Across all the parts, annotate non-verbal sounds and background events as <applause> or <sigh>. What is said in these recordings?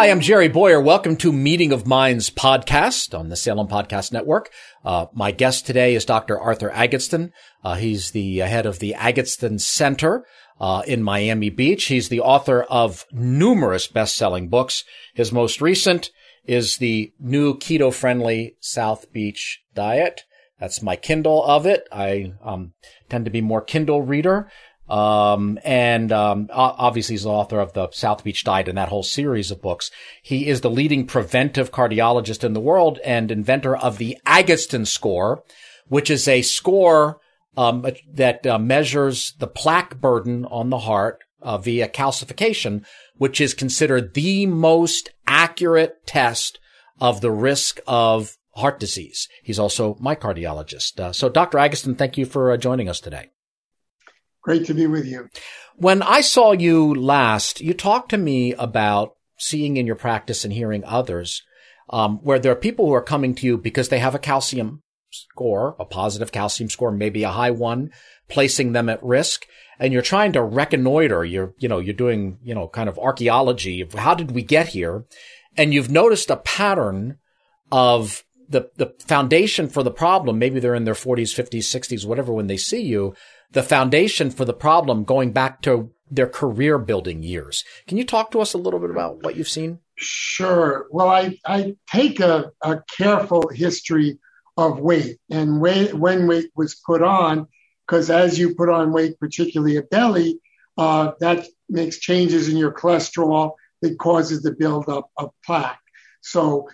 Hi, I'm Jerry Bowyer. Welcome to Meeting of Minds podcast on the Salem Podcast Network. Uh, my guest today is Dr. Arthur Agatston. Uh, he's the head of the Agatston Center uh, in Miami Beach. He's the author of numerous best-selling books. His most recent is the new keto-friendly South Beach diet. That's my Kindle of it. I um, tend to be more Kindle reader. Um, and, um, obviously he's the author of the South Beach Diet and that whole series of books. He is the leading preventive cardiologist in the world and inventor of the Agatston score, which is a score, um, that uh, measures the plaque burden on the heart uh, via calcification, which is considered the most accurate test of the risk of heart disease. He's also my cardiologist. Uh, so Dr. Agatston, thank you for uh, joining us today. Great to be with you. When I saw you last, you talked to me about seeing in your practice and hearing others, um, where there are people who are coming to you because they have a calcium score, a positive calcium score, maybe a high one, placing them at risk. And you're trying to reconnoiter. You're, you know, you're doing, you know, kind of archaeology of how did we get here? And you've noticed a pattern of the, the foundation for the problem. Maybe they're in their 40s, 50s, 60s, whatever, when they see you the foundation for the problem going back to their career building years. Can you talk to us a little bit about what you've seen? Sure. Well, I, I take a, a careful history of weight and weight, when weight was put on, because as you put on weight, particularly a belly, uh, that makes changes in your cholesterol that causes the buildup of plaque. So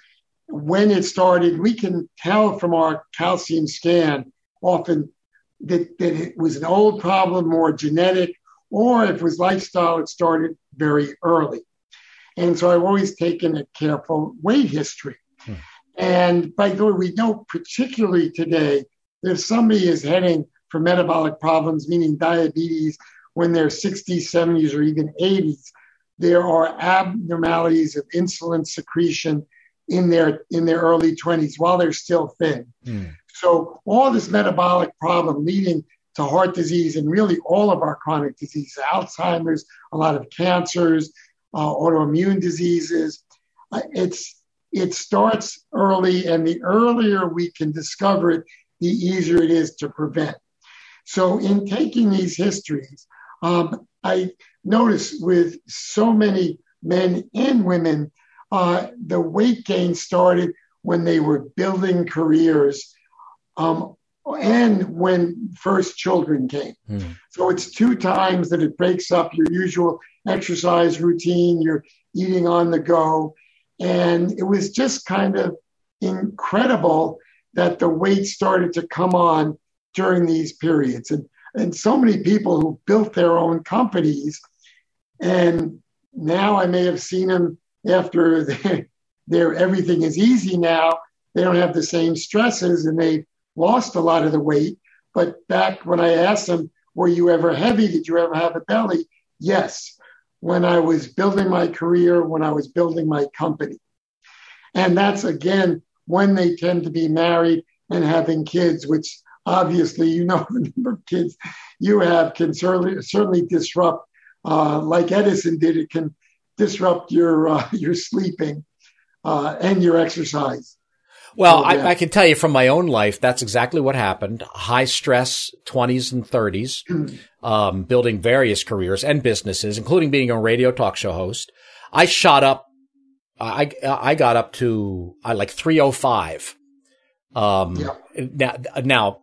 when it started, we can tell from our calcium scan often that, that it was an old problem, more genetic, or if it was lifestyle, it started very early. And so I've always taken a careful weight history. Hmm. And by the way, we know particularly today that if somebody is heading for metabolic problems, meaning diabetes, when they're 60s, 70s, or even 80s, there are abnormalities of insulin secretion in their in their early 20s while they're still thin. Hmm. So all this metabolic problem leading to heart disease and really all of our chronic diseases, Alzheimer's, a lot of cancers, uh, autoimmune diseases. Uh, it's it starts early, and the earlier we can discover it, the easier it is to prevent. So, in taking these histories, um, I notice with so many men and women, uh, the weight gain started when they were building careers um, and when first children came. Mm. So it's two times that it breaks up your usual exercise routine, you're eating on the go. And it was just kind of incredible that the weight started to come on during these periods. And, and so many people who built their own companies. And now I may have seen them after <laughs> their everything is easy now. They don't have the same stresses and they lost a lot of the weight. But back when I asked them, were you ever heavy? Did you ever have a belly? Yes. When I was building my career, when I was building my company. And that's again when they tend to be married and having kids, which obviously you know <laughs> the number of kids you have can certainly certainly disrupt, uh, like Edison did. It can disrupt your uh, <laughs> your sleeping uh, and your exercise. Well, oh, yeah. I, I, can tell you from my own life, that's exactly what happened. High stress 20s and 30s, um, building various careers and businesses, including being a radio talk show host. I shot up, I, I got up to uh, like 305. Um, yeah. now, now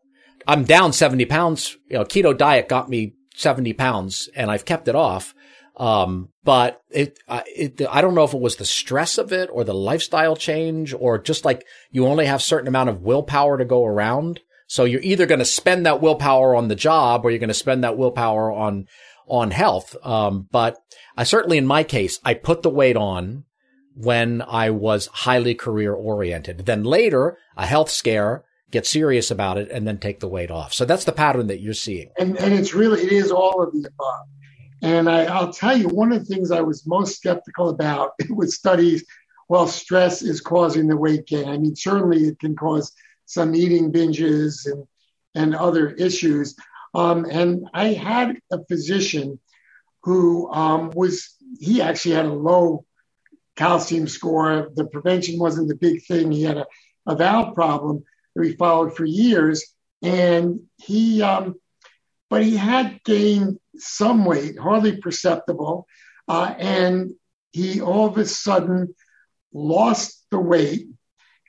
I'm down 70 pounds. You know, keto diet got me 70 pounds and I've kept it off. Um, but it, it, I don't know if it was the stress of it or the lifestyle change or just like you only have certain amount of willpower to go around. So you're either going to spend that willpower on the job or you're going to spend that willpower on, on health. Um, but I certainly, in my case, I put the weight on when I was highly career oriented. Then later, a health scare, get serious about it, and then take the weight off. So that's the pattern that you're seeing. And, and it's really, it is all of the above. And I, will tell you, one of the things I was most skeptical about <laughs> with studies, well, stress is causing the weight gain. I mean, certainly it can cause some eating binges and, and other issues. Um, and I had a physician who um, was, he actually had a low calcium score. The prevention wasn't the big thing. He had a, a valve problem that we followed for years. And he, um, but he had gained some weight, hardly perceptible. Uh, and he all of a sudden lost the weight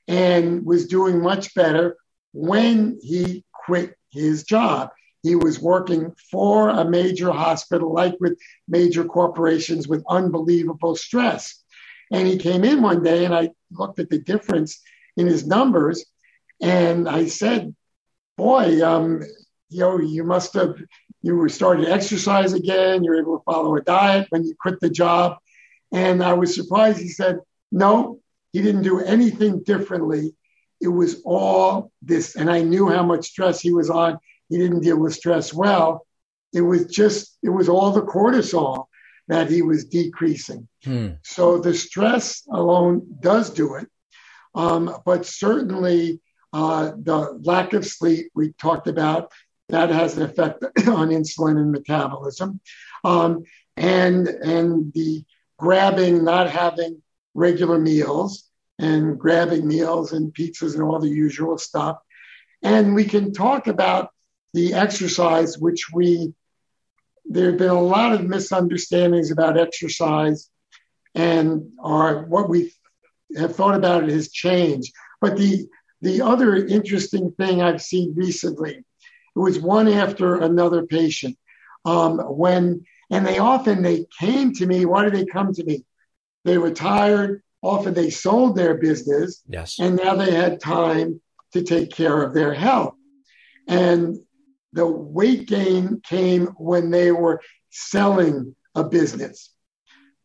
and was doing much better when he quit his job. He was working for a major hospital, like with major corporations, with unbelievable stress. And he came in one day and I looked at the difference in his numbers and I said, Boy, um, you know, you must have, you were starting to exercise again. You're able to follow a diet when you quit the job. And I was surprised. He said, No, he didn't do anything differently. It was all this. And I knew how much stress he was on. He didn't deal with stress well. It was just, it was all the cortisol that he was decreasing. Hmm. So the stress alone does do it. Um, but certainly uh, the lack of sleep we talked about, that has an effect <clears throat> on insulin and metabolism. Um, and, and the grabbing, not having regular meals and grabbing meals and pizzas and all the usual stuff. And we can talk about the exercise, which we there have been a lot of misunderstandings about exercise and our what we have thought about it has changed. But the the other interesting thing I've seen recently, it was one after another patient. Um, when and they often they came to me. Why did they come to me? They retired. Often they sold their business. Yes. And now they had time to take care of their health. And the weight gain came when they were selling a business,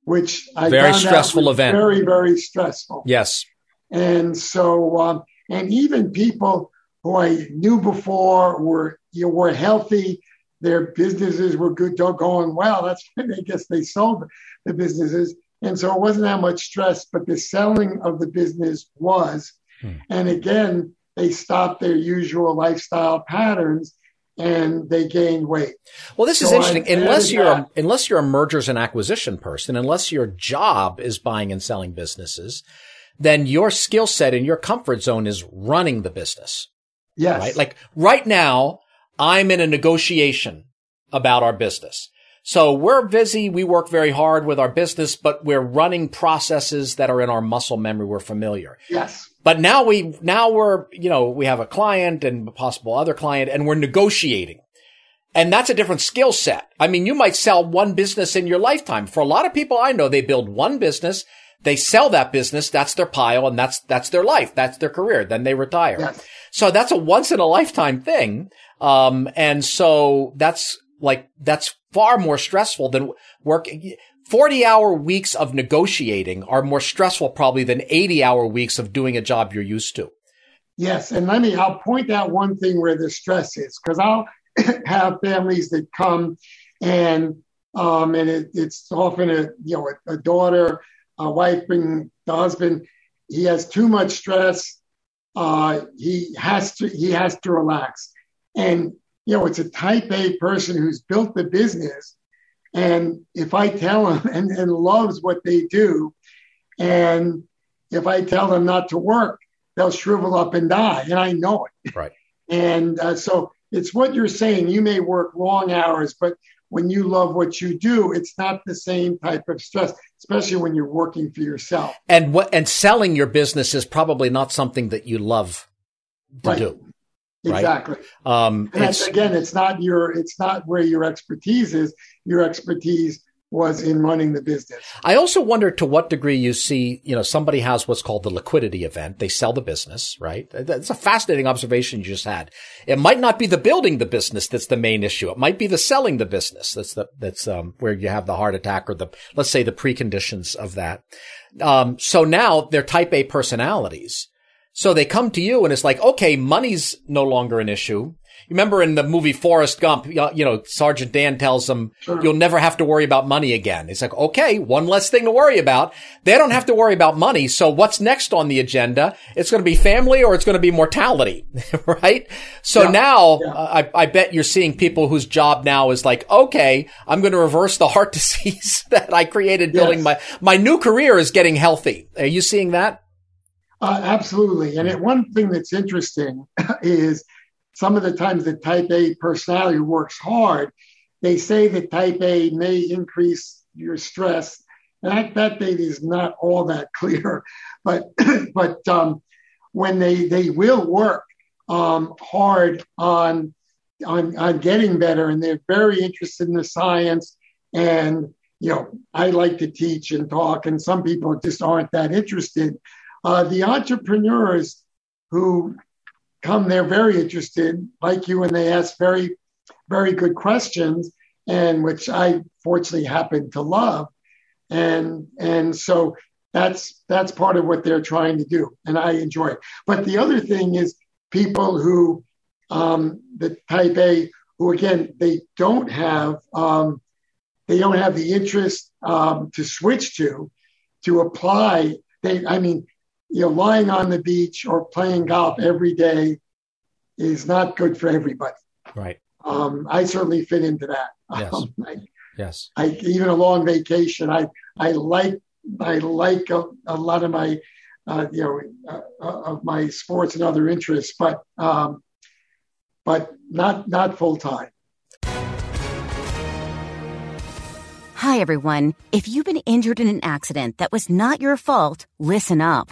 which I very stressful event. Very, very stressful. Yes. And so, um, and even people who I knew before were you were healthy. Their businesses were good, going well. That's <laughs> why I guess they sold the businesses. And so it wasn't that much stress, but the selling of the business was. Hmm. And again, they stopped their usual lifestyle patterns and they gained weight. Well, this so is interesting. I unless you're a, unless you're a mergers and acquisition person, unless your job is buying and selling businesses, then your skill set and your comfort zone is running the business. Yes. Right? Like right now, I'm in a negotiation about our business. So we're busy. We work very hard with our business, but we're running processes that are in our muscle memory. We're familiar. Yes. But now we, now we're, you know, we have a client and a possible other client and we're negotiating. And that's a different skill set. I mean, you might sell one business in your lifetime. For a lot of people I know, they build one business, they sell that business, that's their pile, and that's, that's their life, that's their career. Then they retire. Yes. So that's a once in a lifetime thing. Um, and so that's like, that's far more stressful than working. 40 hour weeks of negotiating are more stressful probably than 80 hour weeks of doing a job you're used to. Yes. And let me, I'll point out one thing where the stress is because I'll <coughs> have families that come and, um, and it, it's often a, you know, a, a daughter, a wife and the husband, he has too much stress. Uh, he has to, he has to relax. And, you know, it's a type A person who's built the business and if I tell them <laughs> and, and loves what they do, and if I tell them not to work, they'll shrivel up and die. And I know it. <laughs> Right. And uh, so it's what you're saying. You may work long hours, but when you love what you do, it's not the same type of stress, especially when you're working for yourself. And what and selling your business is probably not something that you love to right. do. Right? Exactly. Um, and again, it's not your, it's not where your expertise is. Your expertise was in running the business. I also wonder to what degree you see, you know, somebody has what's called the liquidity event. They sell the business, right? That's a fascinating observation you just had. It might not be the building the business that's the main issue. It might be the selling the business. That's the, that's, um, where you have the heart attack or the, let's say the preconditions of that. Um, so now they're type A personalities. So they come to you and it's like, okay, money's no longer an issue remember in the movie Forrest Gump, you know, Sergeant Dan tells them, sure. you'll never have to worry about money again. It's like, okay, one less thing to worry about. They don't have to worry about money. So what's next on the agenda? It's going to be family or it's going to be mortality, <laughs> right? So yeah. now yeah. Uh, I, I bet you're seeing people whose job now is like, okay, I'm going to reverse the heart <laughs> disease that I created building yes. my, my new career is getting healthy. Are you seeing that? Uh, absolutely. And it, one thing that's interesting <laughs> is some of the times the type A personality works hard, they say that type A may increase your stress. And that, that data is not all that <laughs> clear, but <clears throat> but um, when they they will work um, hard on, on on getting better, and they're very interested in the science. And you know, I like to teach and talk, and some people just aren't that interested. Uh, the entrepreneurs who come there very interested, like you, and they ask very, very good questions, and which I fortunately happen to love, and and so that's that's part of what they're trying to do, and I enjoy it. But the other thing is people who um, the type A, who again they don't have um, they don't have the interest um, to switch to to apply. They, I mean, you know, lying on the beach or playing golf every day is not good for everybody. Right. Um, I certainly fit into that. Yes. Um, I, yes. I, even a long vacation, I, I like, I like a, a lot of my, uh, you know, uh, uh of my sports and other interests, but, um, but not, not full time. Hi, everyone. If you've been injured in an accident that was not your fault, listen up.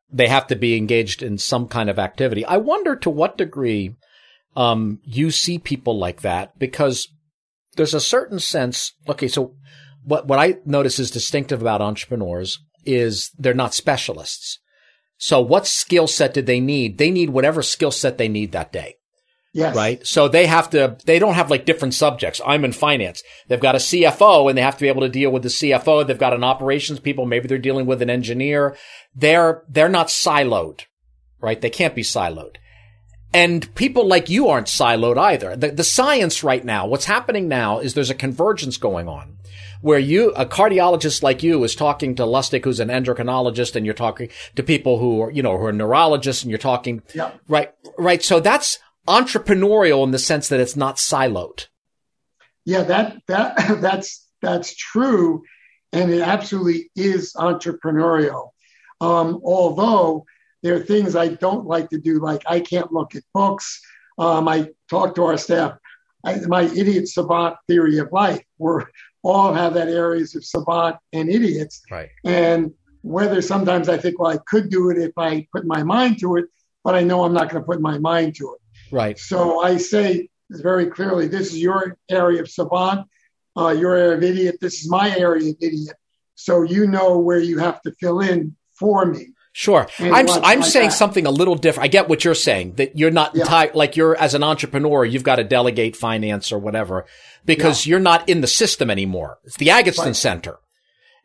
they have to be engaged in some kind of activity. I wonder to what degree um, you see people like that because there's a certain sense. Okay, so what what I notice is distinctive about entrepreneurs is they're not specialists. So what skill set did they need? They need whatever skill set they need that day. Yes. Right. So they have to, they don't have like different subjects. I'm in finance. They've got a CFO and they have to be able to deal with the CFO. They've got an operations people. Maybe they're dealing with an engineer. They're, they're not siloed, right? They can't be siloed. And people like you aren't siloed either. The, the science right now, what's happening now is there's a convergence going on where you, a cardiologist like you is talking to Lustig, who's an endocrinologist, and you're talking to people who are, you know, who are neurologists and you're talking, yeah. right, right. So that's, entrepreneurial in the sense that it's not siloed. Yeah, that that <laughs> that's that's true, and it absolutely is entrepreneurial. Um, although there are things I don't like to do, like I can't look at books. Um, I talk to our staff. I, my idiot savant theory of life. we all have that areas of savant and idiots. Right. And whether sometimes I think, well, I could do it if I put my mind to it, but I know I'm not going to put my mind to it. Right. So I say very clearly, this is your area of savant, uh, your area of idiot. This is my area of idiot. So you know where you have to fill in for me. Sure. I'm I'm saying that. something a little different. I get what you're saying that you're not yeah. like you're as an entrepreneur, you've got to delegate finance or whatever because yeah. you're not in the system anymore. It's the Agatston right. Center.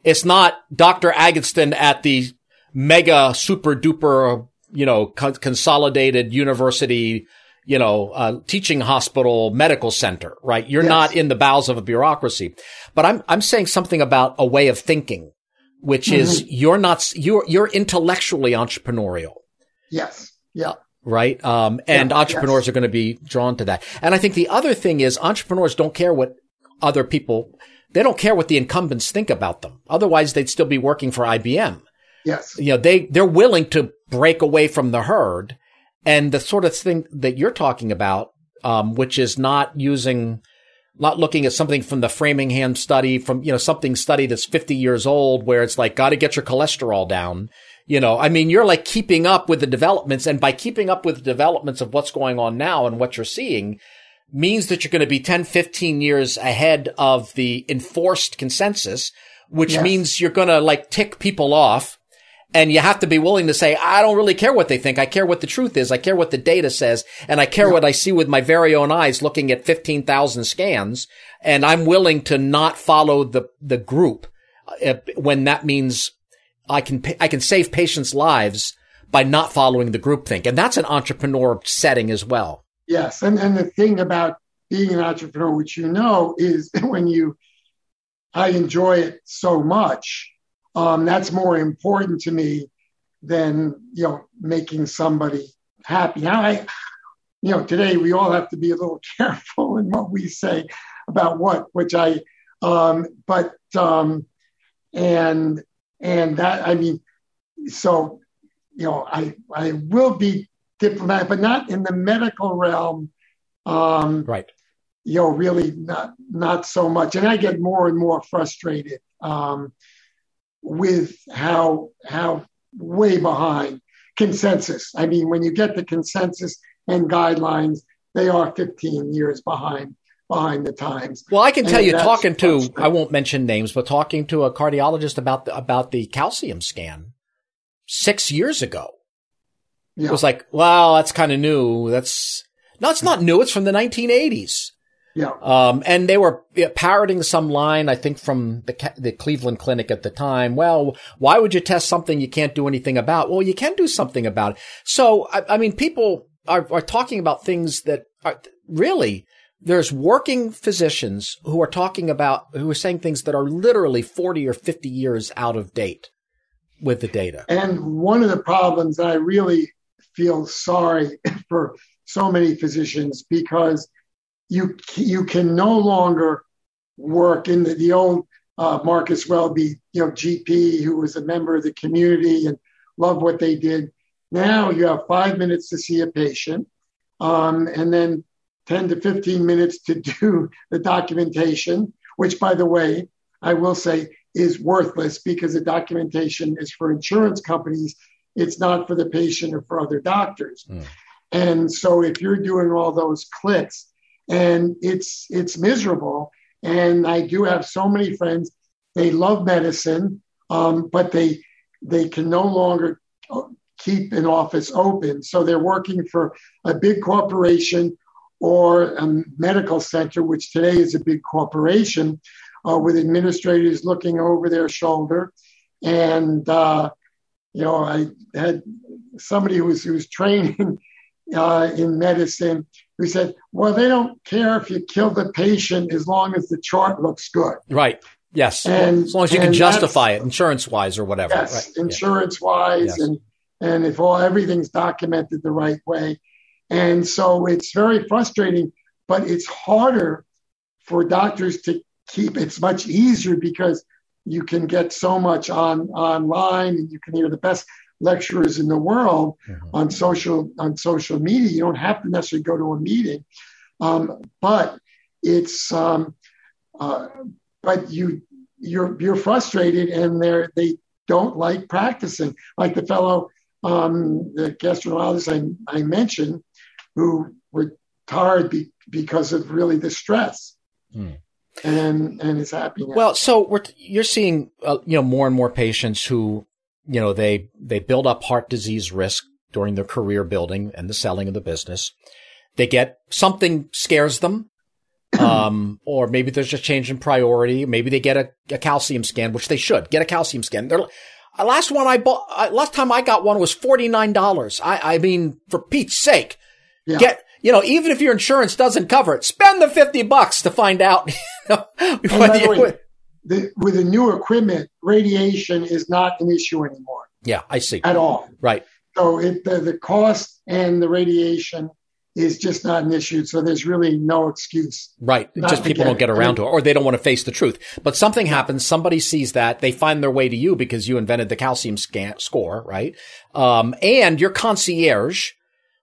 It's not Dr. Agatston at the mega super duper you know, co- consolidated university, you know, uh, teaching hospital medical center, right? You're Yes. not in the bowels of a bureaucracy, but I'm, I'm saying something about a way of thinking, which is you're not, you're, you're intellectually entrepreneurial Yes. Yeah. right? Um, and Yeah, entrepreneurs yes. are going to be drawn to that. And I think the other thing is entrepreneurs don't care what other people, they don't care what the incumbents think about them. Otherwise, they'd still be working for IBM. Yes. You know, they, they're willing to break away from the herd. And the sort of thing that you're talking about, um, which is not using, not looking at something from the Framingham study, from, you know, something study that's 50 years old where it's like, got to get your cholesterol down. You know, I mean, you're like keeping up with the developments and by keeping up with the developments of what's going on now and what you're seeing means that you're going to be 10, 15 years ahead of the enforced consensus, which Yes. means you're going to like tick people off and you have to be willing to say, I don't really care what they think. I care what the truth is. I care what the data says. And I care what I see with my very own eyes looking at 15,000 scans. And I'm willing to not follow the, the group uh, when that means I can, I can save patients' lives by not following the groupthink. And that's an entrepreneur setting as well. Yes. And and the thing about being an entrepreneur, which you know, is <laughs> when you I enjoy it so much. Um, that's more important to me than you know making somebody happy. Now I you know, today we all have to be a little <laughs> careful in what we say about what, which I um but um and and that I mean so you know I I will be diplomatic, but not in the medical realm. Um, Right. you know, really not not so much. And I get more and more frustrated um, with how how way behind consensus. I mean, when you get the consensus and guidelines, they are 15 years behind behind the times. Well, I can tell And you, talking to. I won't mention names, but talking to a cardiologist about the, about the calcium scan six years ago. Yeah. It was like, well, that's kind of new. That's, no, it's not new. It's from the 1980s. Yeah. Um, and they were parroting some line, I think, from the, the Cleveland Clinic at the time. Well, why would you test something you can't do anything about? Well, you can do something about it. So, I, I mean, people are, are talking about things that are really, there's working physicians who are talking about, who are saying things that are literally 40 or 50 years out of date with the data. And one of the problems that I really feel sorry <laughs> for so many physicians because you you can no longer work in the, the old uh, Marcus Welby, you know, GP who was a member of the community and loved what they did. Now you have five minutes to see a patient, um, and then 10 to 15 minutes to do <laughs> the documentation, which, by the way, I will say is worthless because the documentation is for insurance companies. It's not for the patient or for other doctors. Mm. And so if you're doing all those clicks and it's it's miserable. And I do have so many friends, they love medicine, um, but they they can no longer uh, keep an office open. So they're working for a big corporation or a medical center, which today is a big corporation, uh, with administrators looking over their shoulder. And, uh, you know, I had somebody who was, who was training <laughs> uh, in medicine who said, well, they don't care if you kill the patient as long as the chart looks good. Right. Yes. And- as long as you can justify it insurance wise or whatever. Yes, right. Insurance wise, Yes. and and if all everything's documented the right way, and so it's very frustrating. But it's harder for doctors to keep. It's much easier because you can get so much on online, and you can hear the best lecturers in the world Mhm. on social on social media. You don't have to necessarily go to a meeting, um, but it's um, uh, but you you're you're frustrated, and they're they don't like practicing. Like the fellow, um, the gastroenterologist I, I mentioned, who retired be, because of really the stress, Hmm. and and is happy. Well, so we're you're seeing uh, you know more and more patients who you know they they build up heart disease risk during their career building and the selling of the business. They get something scares them, <clears throat> um, or maybe there's a change in priority. Maybe they get a, a calcium scan, which they should get a calcium scan. They're, last one I bought, uh, last time I got one was $49. I, I mean, for Pete's sake, yeah. get, you know, even if your insurance doesn't cover it, spend the 50 bucks to find out. <laughs> You know, the, with the new equipment, radiation is not an issue anymore. Yeah, I see. At all. Right. So it, the, the cost and the radiation is just not an issue. So there's really no excuse. Right. Just people don't get around to it or they don't want to face the truth. But something happens. Somebody sees that. They find their way to you because you invented the calcium scan- score, right? Um, and you're concierge,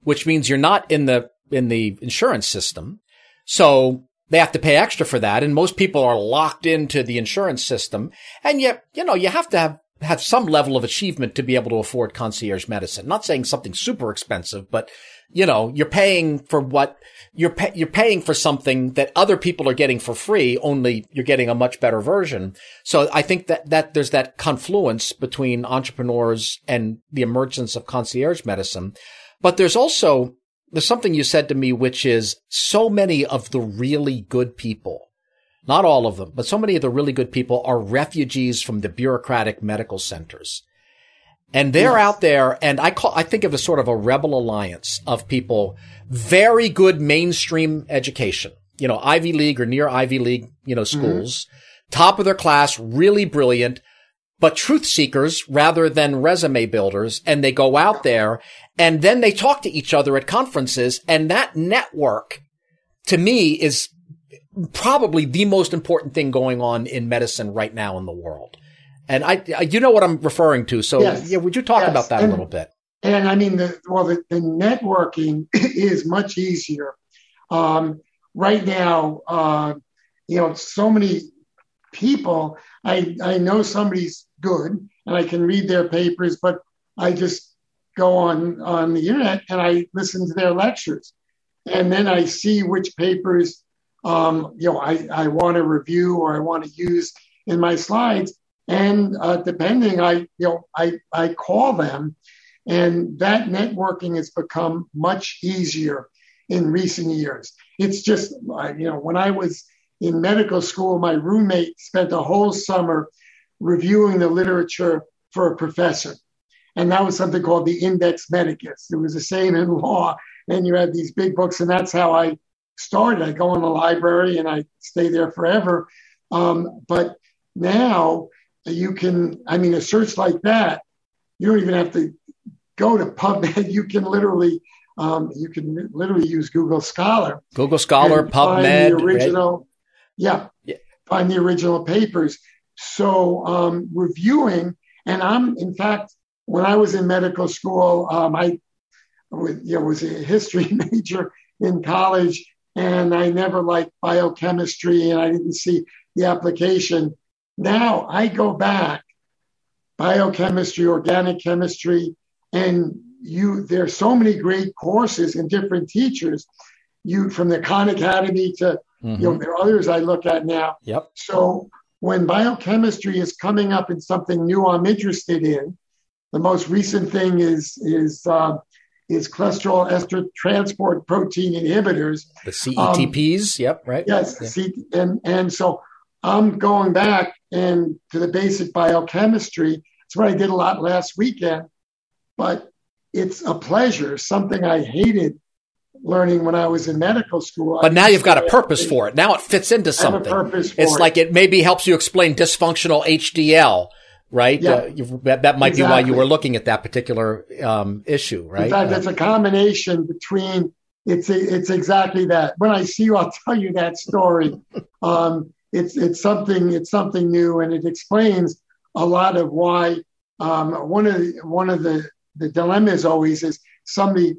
which means you're not in the, in the insurance system. So they have to pay extra for that. And most people are locked into the insurance system. And yet, you know, you have to have have some level of achievement to be able to afford concierge medicine. Not saying something super expensive, but you know, you're paying for what you're pay, you're paying for something that other people are getting for free, only you're getting a much better version. So I think that that there's that confluence between entrepreneurs and the emergence of concierge medicine. But there's also there's something you said to me which is so many of the really good people not all of them, but so many of the really good people are refugees from the bureaucratic medical centers. And they're yes. out there, and I call, I think of a sort of a rebel alliance of people, very good mainstream education, you know, Ivy League or near Ivy League, you know, mm-hmm. schools, mm-hmm. top of their class, really brilliant, but truth seekers rather than resume builders. And they go out there and then they talk to each other at conferences. And that network to me is probably the most important thing going on in medicine right now in the world. And I, I you know what I'm referring to. So yes. yeah, would you talk yes. about that and, a little bit? And I mean, the, well, the, the networking <laughs> is much easier. Um, right now, uh, you know, so many people, I, I know somebody's good and I can read their papers, but I just go on, on the internet and I listen to their lectures. And then I see which papers um, you know, I, I want to review or I want to use in my slides. And uh, depending, I, you know, I, I call them and that networking has become much easier in recent years. It's just, you know, when I was in medical school, my roommate spent a whole summer reviewing the literature for a professor. And that was something called the Index Medicus. It was the same in <laughs> law. And you had these big books, and that's how I started. I go in the library and I stay there forever. Um, but now you can, I mean, a search like that, you don't even have to go to <laughs> PubMed. You can literally, um, you can literally use Google Scholar. Google Scholar, PubMed, the original, right? yeah, yeah, find the original papers. So um, reviewing, and I'm in fact, when I was in medical school, um, I you know, was a history <laughs> major in college, and I never liked biochemistry and I didn't see the application. Now I go back, biochemistry, organic chemistry, and you there's so many great courses and different teachers. You from the Khan Academy to mm-hmm. you know there are others I look at now. Yep. So when biochemistry is coming up in something new I'm interested in, the most recent thing is is uh, is cholesterol ester transport protein inhibitors. The CETPs, um, yep, right. Yes, yeah. C- and and so I'm going back and to the basic biochemistry. It's what I did a lot last weekend, but it's a pleasure. Something I hated learning when I was in medical school. But now you've got a purpose for it. Now it fits into something. it's it. like it maybe helps you explain dysfunctional HDL right? Yeah. Uh, that, that, might exactly. be why you were looking at that particular um, issue, right? In fact, uh, it's a combination between it's it's exactly that. When I see you, I'll <laughs> tell you that story. um, it's it's something it's something new, and it explains a lot of why. Um, one of the, one of the the dilemmas always is somebody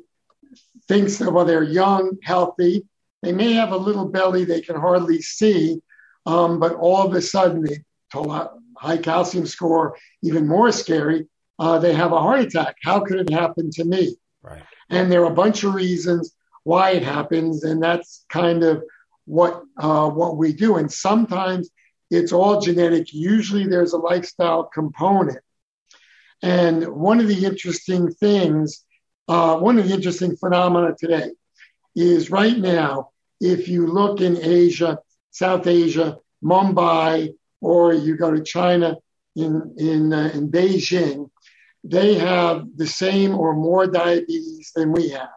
thinks that well they're young, healthy, they may have a little belly they can hardly see, um, but all of a sudden they told high calcium score, even more scary, uh, they have a heart attack. How could it happen to me? Right. And there are a bunch of reasons why it happens, and that's kind of what uh, what we do. And sometimes it's all genetic. Usually, there's a lifestyle component. And one of the interesting things, uh, one of the interesting phenomena today, is right now, if you look in Asia, South Asia, Mumbai, or you go to China, in in uh, in Beijing, they have the same or more diabetes than we have.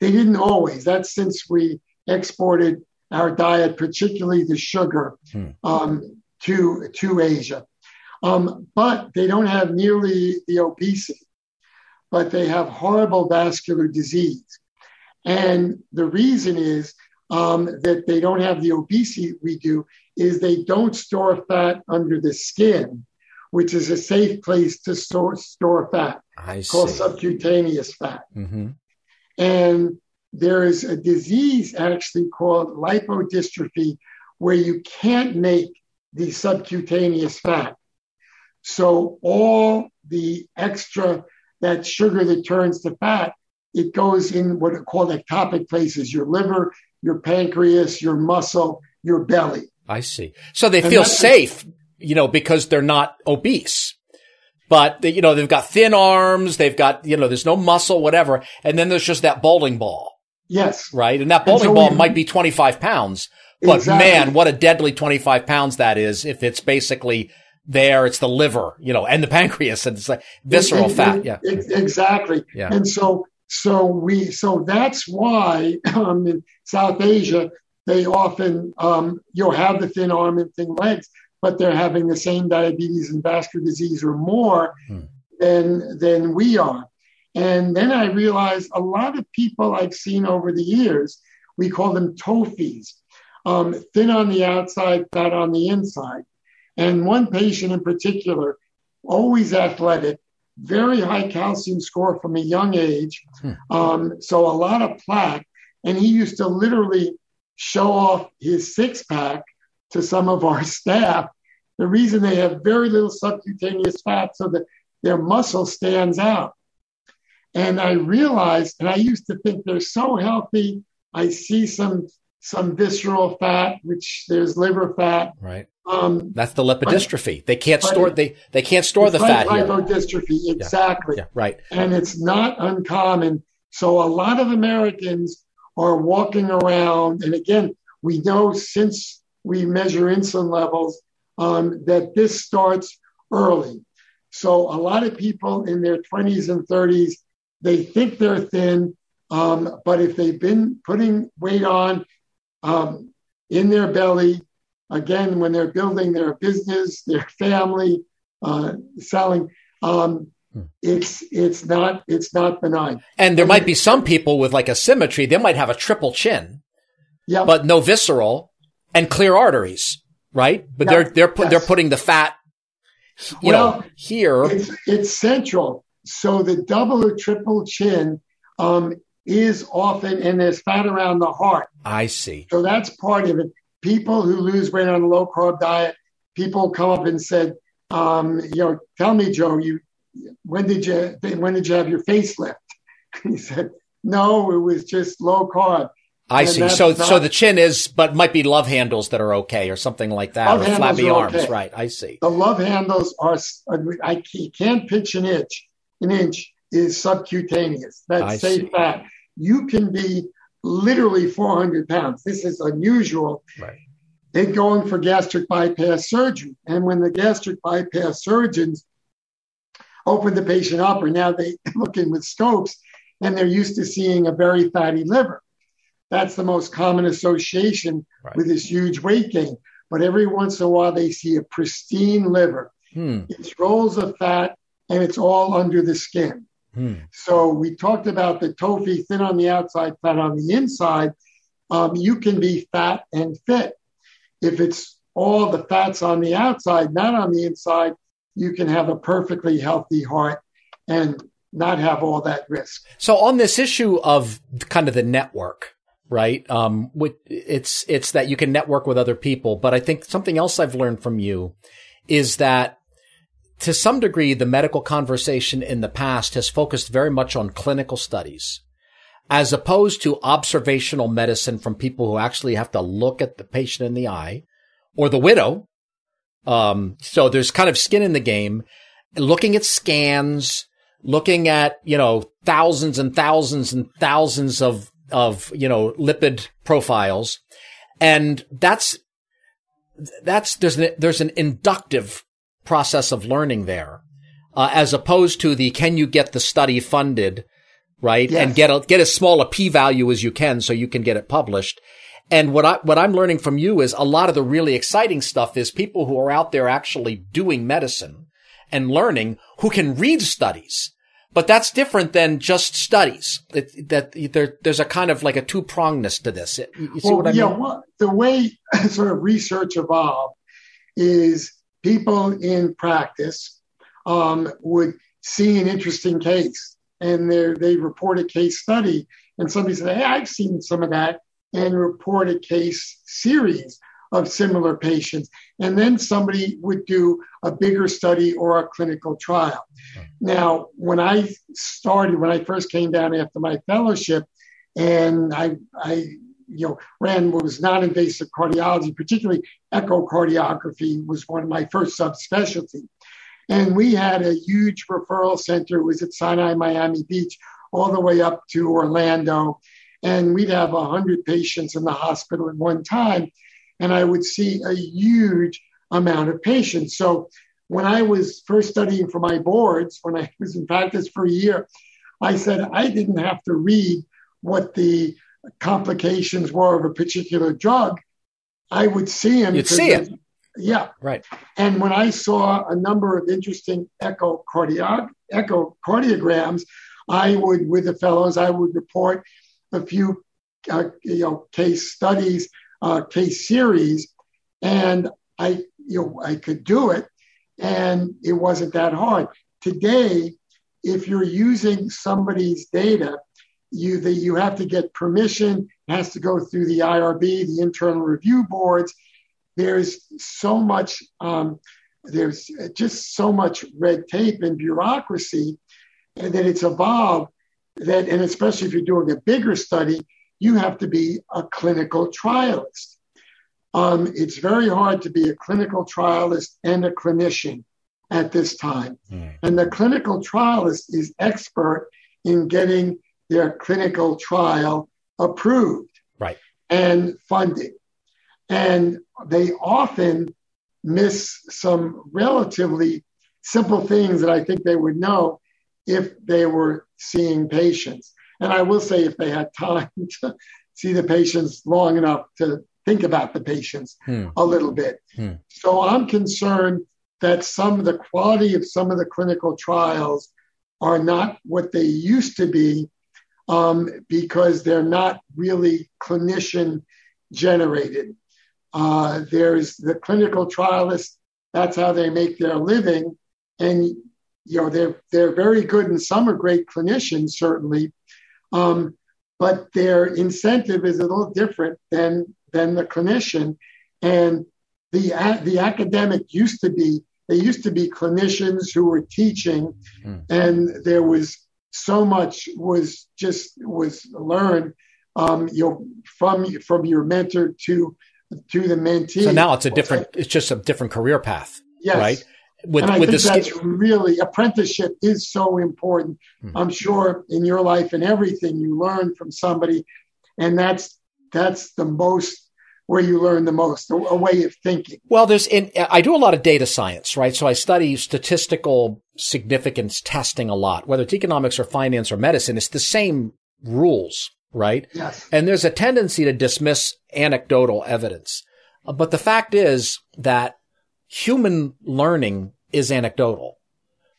They didn't always. That's since we exported our diet, particularly the sugar, hmm. um, to to Asia. Um, but they don't have nearly the obesity, but they have horrible vascular disease. And the reason is um, that they don't have the obesity we do is they don't store fat under the skin, which is a safe place to store, store fat I called see. subcutaneous fat. Mm-hmm. And there is a disease actually called lipodystrophy where you can't make the subcutaneous fat. So all the extra, that sugar that turns to fat, it goes in what are called ectopic places, your liver, your pancreas, your muscle, your belly. I see. So they feel safe, you know, because they're not obese. But they, you know, they've got thin arms, they've got, you know, there's no muscle, whatever. And then there's just that bowling ball. Yes. Right. And that bowling and so ball we, might be 25 pounds, but exactly. man, what a deadly 25 pounds that is if it's basically there. It's the liver, you know, and the pancreas and it's like visceral it, it, fat. Yeah. It, exactly. Yeah. And so, so we, so that's why um, in South Asia, they often, um, you'll have the thin arm and thin legs, but they're having the same diabetes and vascular disease or more hmm. than, than we are. And then I realized a lot of people I've seen over the years, we call them TOFIs, um, thin on the outside, fat on the inside. And one patient in particular, always athletic, very high calcium score from a young age. Hmm. Um, so a lot of plaque. And he used to literally show off his six pack to some of our <laughs> staff. The reason they have very little subcutaneous fat so that their muscle stands out. And I realized, and I used to think they're so healthy. I see some some visceral fat, which there's liver fat. Right. Um, That's the lipodystrophy. But, they can't store they they can't store the like fat here. Lipodystrophy, exactly. Yeah. yeah, right. And it's not uncommon. So a lot of Americans are walking around, and again, we know since we measure insulin levels um, that this starts early. So a lot of people in their 20s and 30s, they think they're thin, um, but if they've been putting weight on um, in their belly, again, when they're building their business, their family, uh, selling, um, hmm. it's it's not it's not benign. And there might be some people with like a symmetry. They might have a triple chin, yeah, but no visceral and clear arteries, right? But they're they're yes. they're putting the fat, you well, know, here. It's, it's central. So the double or triple chin um, is often, and there's fat around the heart. I see. So that's part of it. People who lose weight on a low carb diet, people come up and said, um, you know, tell me, Joe, you when did you when did you have your facelift? <laughs> he said, no, it was just low carb. I and see. So, not, so the chin is, but might be love handles that are okay or something like that, or flabby arms. Okay. Right. I see. The love handles are, I can't pitch an inch, an inch is subcutaneous. That's safe fat you can be literally 400 pounds. This is unusual. Right. They're going for gastric bypass surgery. And when the gastric bypass surgeons open the patient up, or now they <laughs> look in with scopes, and they're used to seeing a very fatty liver. That's the most common association right. with this huge weight gain. But every once in a while, they see a pristine liver. Hmm. It's rolls of fat, and it's all under the skin. Hmm. So we talked about the TOFI, thin on the outside, fat on the inside. Um, you can be fat and fit. If it's all the fats on the outside, not on the inside, you can have a perfectly healthy heart and not have all that risk. So on this issue of kind of the network, right? Um, it's, it's that you can network with other people, but I think something else I've learned from you is that to some degree, the medical conversation in the past has focused very much on clinical studies as opposed to observational medicine from people who actually have to look at the patient in the eye or the widow. Um, so there's kind of skin in the game, looking at scans, looking at, you know, thousands and thousands and thousands of, of, you know, lipid profiles. And that's, that's, there's an, there's an inductive process of learning there, uh, as opposed to the can you get the study funded, right? Yes. And get a, get as small a p value as you can so you can get it published. And what I, what I'm learning from you is a lot of the really exciting stuff is people who are out there actually doing medicine and learning who can read studies. But that's different than just studies. It, that there, there's a kind of like a two prongness to this. You see well, what I yeah, mean? well, the way <laughs> sort of research evolved is people in practice um, would see an interesting case and they report a case study, and somebody said, "Hey, I've seen some of that," and report a case series of similar patients. And then somebody would do a bigger study or a clinical trial. Now, when I started, when I first came down after my fellowship, and I, I you know, ran what was non-invasive cardiology, particularly echocardiography was one of my first subspecialty. And we had a huge referral center. It was at Sinai Miami Beach, all the way up to Orlando. And we'd have 100 patients in the hospital at one time. And I would see a huge amount of patients. So when I was first studying for my boards, when I <laughs> was in practice for a year, I said I didn't have to read what the complications were of a particular drug. I would see them. You'd see it. Yeah. Right. And when I saw a number of interesting echocardiog- echocardiograms, I would, with the fellows, I would report a few, uh, you know, case studies, uh, case series, and I, you know, I could do it, and it wasn't that hard. Today, if you're using somebody's data, you the, you have to get permission. It has to go through the IRB, the internal review boards. There's so much. Um, there's just so much red tape and bureaucracy, and that it's evolved. That and especially if you're doing a bigger study, you have to be a clinical trialist. Um, it's very hard to be a clinical trialist and a clinician at this time. Mm. And the clinical trialist is expert in getting their clinical trial approved right. and funded. And they often miss some relatively simple things that I think they would know if they were seeing patients. And I will say, if they had time <laughs> to see the patients long enough to think about the patients hmm. a little bit. Hmm. So I'm concerned that some of the quality of some of the clinical trials are not what they used to be um, because they're not really clinician generated. Uh, there's the clinical trialists, that's how they make their living. And you know, they're they're very good and some are great clinicians, certainly. Um, but their incentive is a little different than than the clinician. And the the academic used to be they used to be clinicians who were teaching, mm. and there was so much was just was learned um, you know from from your mentor to to the mentee. So now it's a different it's just a different career path. Yes. Right. With, and I with think the that's really apprenticeship is so important. Mm-hmm. I'm sure in your life and everything you learn from somebody, and that's that's the most where you learn the most, a, way of thinking. Well, there's, in, I do a lot of data science, right? So I study statistical significance testing a lot, whether it's economics or finance or medicine. It's the same rules, right? Yes. And there's a tendency to dismiss anecdotal evidence. Uh, but the fact is that human learning is anecdotal,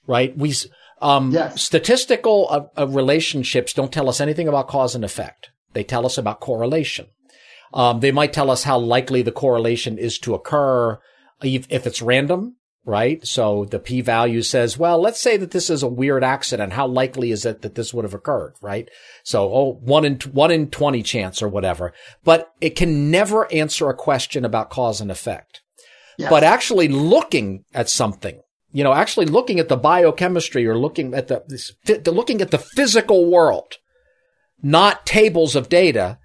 right? We, um, yes. statistical uh, uh, relationships don't tell us anything about cause and effect. They tell us about correlation. Um, they might tell us how likely the correlation is to occur if, if it's random, right? So the p value says, well, let's say that this is a weird accident. How likely is it that this would have occurred, right? So, oh, one in, one in 20 chance or whatever, but it can never answer a question about cause and effect. Yes. But actually looking at something, you know, actually looking at the biochemistry or looking at the, looking at the physical world, not tables of data,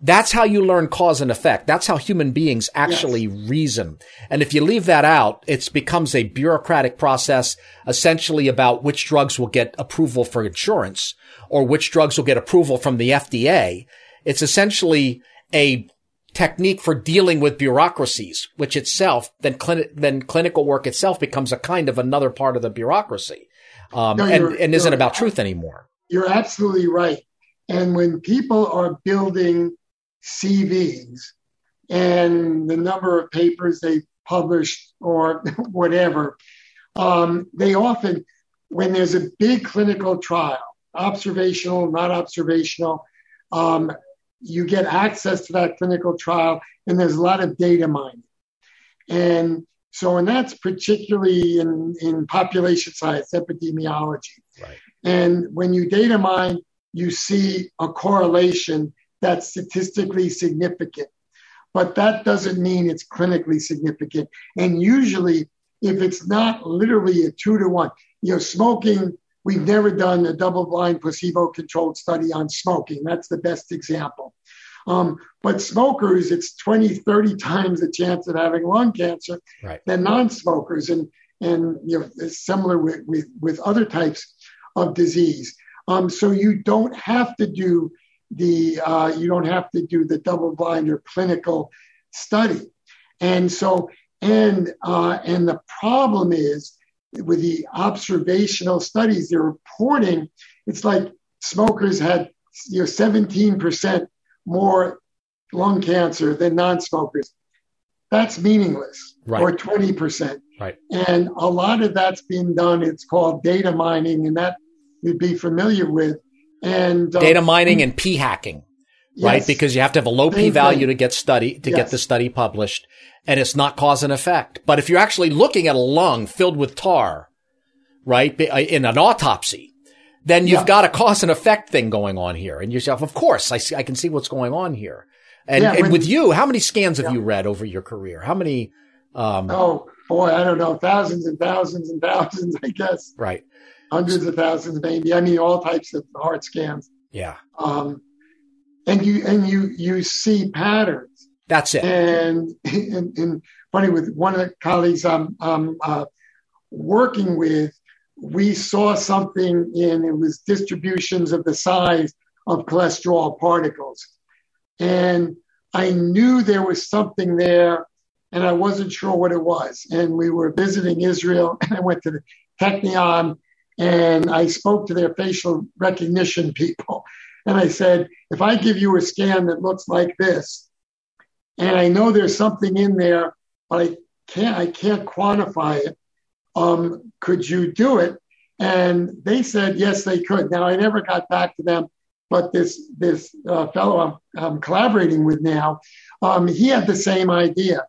that's how you learn cause and effect. That's how human beings actually yes. reason. And if you leave that out, it becomes a bureaucratic process essentially about which drugs will get approval for insurance or which drugs will get approval from the FDA. It's essentially a technique for dealing with bureaucracies, which itself then clin- then clinical work itself becomes a kind of another part of the bureaucracy, um, no, and, and isn't about truth anymore. You're absolutely right. And when people are building CVs and the number of papers they published or <laughs> whatever, um, they often, when there's a big clinical trial, observational, not observational, um, you get access to that clinical trial, and there's a lot of data mining. And so, and that's particularly in, in population science, epidemiology. Right. And when you data mine, you see a correlation that's statistically significant. But that doesn't mean it's clinically significant. And usually, if it's not literally a two to one, you know, smoking, we've never done a double blind placebo controlled study on smoking. That's the best example. Um, but smokers, it's 20, 30 times the chance of having lung cancer right. than non-smokers. And, and you know, it's similar with, with, with other types of disease. Um, so you don't have to do the, uh, you don't have to do the double blind or clinical study. And so, and, uh, and the problem is with the observational studies, they're reporting, it's like smokers had, you know, 17% more lung cancer than non-smokers. That's meaningless, right. or 20%. Right. And a lot of that's been done. It's called data mining, and that you'd be familiar with. And uh, data mining and p hacking, yes. right? Because you have to have a low p value to get study to yes. get the study published, and it's not cause and effect. But if you're actually looking at a lung filled with tar, right, uh, in an autopsy, then you've yeah. got a cause and effect thing going on here. And yourself, of course, I see, I can see what's going on here. And, yeah, and with you, how many scans have yeah. you read over your career? How many? Um, oh boy, I don't know, thousands and thousands and thousands, I guess. Right. Hundreds of thousands, maybe. I mean, all types of heart scans. Yeah. Um, and you and you you see patterns. That's it. And and, and funny with one of the colleagues I'm, I'm uh, working with, we saw something in it was distributions of the size of cholesterol particles. And I knew there was something there and I wasn't sure what it was. And we were visiting Israel <laughs> and I went to the Technion and I spoke to their facial recognition people. <laughs> And I said, if I give you a scan that looks like this, and I know there's something in there, but I can't, I can't quantify it um, could you do it? And they said, yes, they could. Now, I never got back to them, but this, this uh, fellow I'm, I'm, collaborating with now, um, he had the same idea.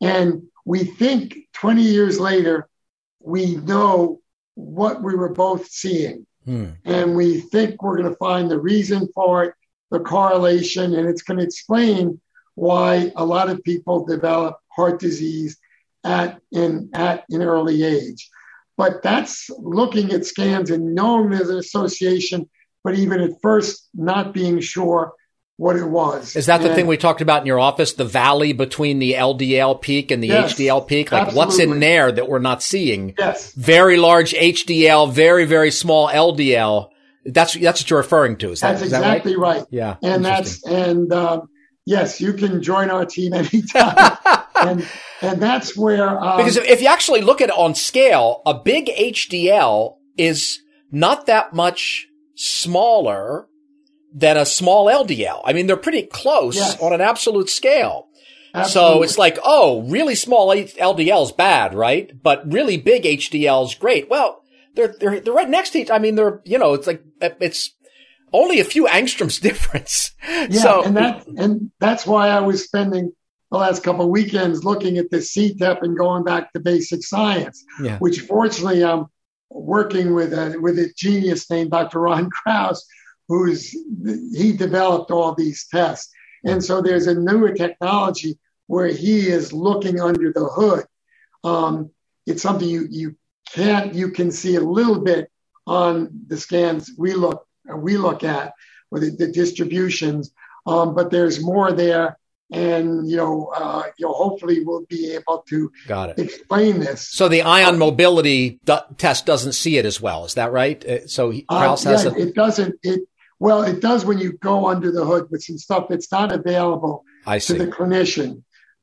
And we think 20 years later, we know what we were both seeing. Hmm. And we think we're going to find the reason for it, the correlation, and it's going to explain why a lot of people develop heart disease at in at an early age. But that's looking at scans and knowing there's an association, but even at first not being sure what it was. Is that the and, thing we talked about in your office? The valley between the LDL peak and the yes, HDL peak? Like absolutely. what's in there that we're not seeing? Yes. Very large HDL, very, very small LDL. That's, that's what you're referring to. Is that, that's is exactly that right? right? Yeah. And that's, and, um, yes, you can join our team <laughs> anytime. and, and that's where um, because if you actually look at it on scale, a big HDL is not that much smaller than a small LDL. I mean, they're pretty close yes. on an absolute scale. Absolutely. So it's like, oh, really small LDL is bad, right? But really big HDL is great. Well, they're, they're, they're right next to each. I mean, they're, you know, it's like, it's only a few angstroms <laughs> difference. Yeah. So, and that, and that's why I was spending the last couple of weekends looking at the CETP and going back to basic science, yeah. which fortunately I'm working with a, with a genius named Dr. Ron <laughs> Krauss, who's he developed all these tests. And so there's a newer technology where he is looking under the hood. Um, it's something you, you can't, you can see a little bit on the scans we look, we look at with the, the distributions. Um, but there's more there and you know, uh, you know, hopefully we'll be able to Got it. explain this. So the ion mobility d- test doesn't see it as well. Is that right? Uh, so Krauss uh, yeah, a- it doesn't. It well, it does when you go under the hood with some stuff that's not available I to the clinician,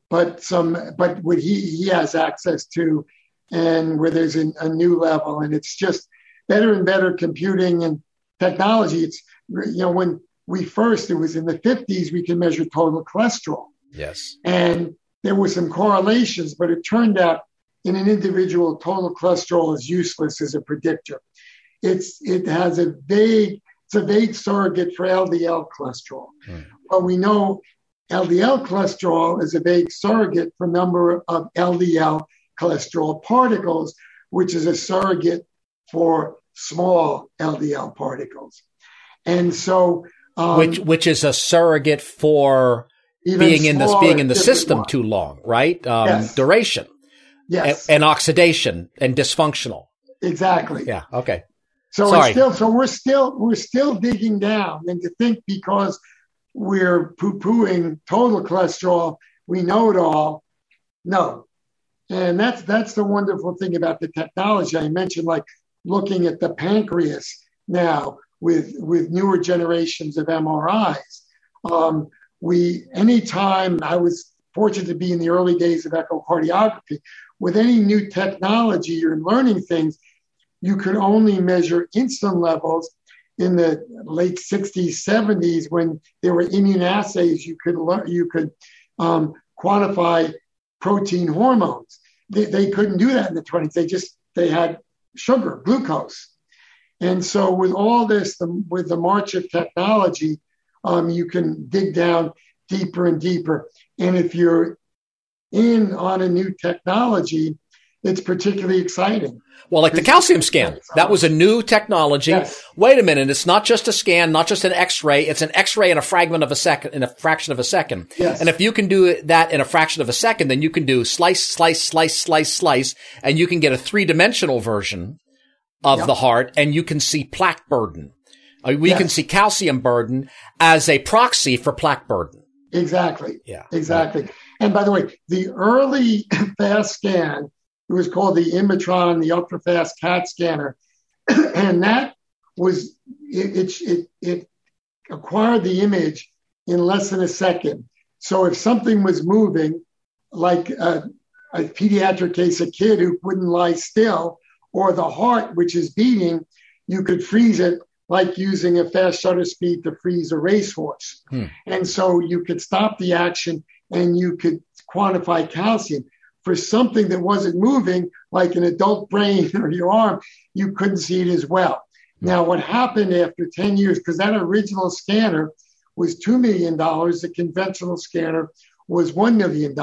but some but what he he has access to, and where there's a, a new level, and it's just better and better computing and technology. It's you know when we first it was in the 50s we could measure total cholesterol. Yes, and there were some correlations, but it turned out in an individual total cholesterol is useless as a predictor. It's it has a vague it's a vague surrogate for LDL cholesterol. Mm. But we know LDL cholesterol is a vague surrogate for number of LDL cholesterol particles, which is a surrogate for small LDL particles. And so, um, which which is a surrogate for being in this being in the system one. too long, right? Um, yes. Duration, yes, and, and, oxidation and dysfunctional. Exactly. Yeah. Okay. So Sorry. still, so we're still we're still digging down, and to think because we're poo-pooing total cholesterol, we know it all. No, and that's that's the wonderful thing about the technology I mentioned, like looking at the pancreas now with with newer generations of MRIs. Um, we anytime I was fortunate to be in the early days of echocardiography, with any new technology, you're learning things. You could only measure insulin levels in the late 60s, 70s, when there were immunoassays, you could learn, you could um, quantify protein hormones. They, they couldn't do that in the 20s. They just they had sugar, glucose. And so with all this, the, with the march of technology, um, you can dig down deeper and deeper. And if you're in on a new technology, it's particularly exciting. Well, like the calcium scan, that was a new technology. Yes. Wait a minute. It's not just a scan, not just an x-ray. It's an x-ray in a fragment of a second, in a fraction of a second. Yes. And if you can do that in a fraction of a second, then you can do slice, slice, slice, slice, slice, and you can get a three dimensional version of yep. the heart and you can see plaque burden. Uh, we yes. can see calcium burden as a proxy for plaque burden. Exactly. Yeah. Exactly. And by the way, the early <laughs> fast scan it was called the Imatron, the ultra fast CAT scanner, <clears throat> and that was it, it, it, acquired the image in less than a second. So if something was moving, like a, a pediatric case, a kid who wouldn't lie still, or the heart which is beating, you could freeze it like using a fast shutter speed to freeze a racehorse. Hmm. And so you could stop the action and you could quantify calcium for something that wasn't moving, like an adult brain <laughs> or your arm, you couldn't see it as well. Now, what happened after 10 years, because that original scanner was $2 million, the conventional scanner was $1 million.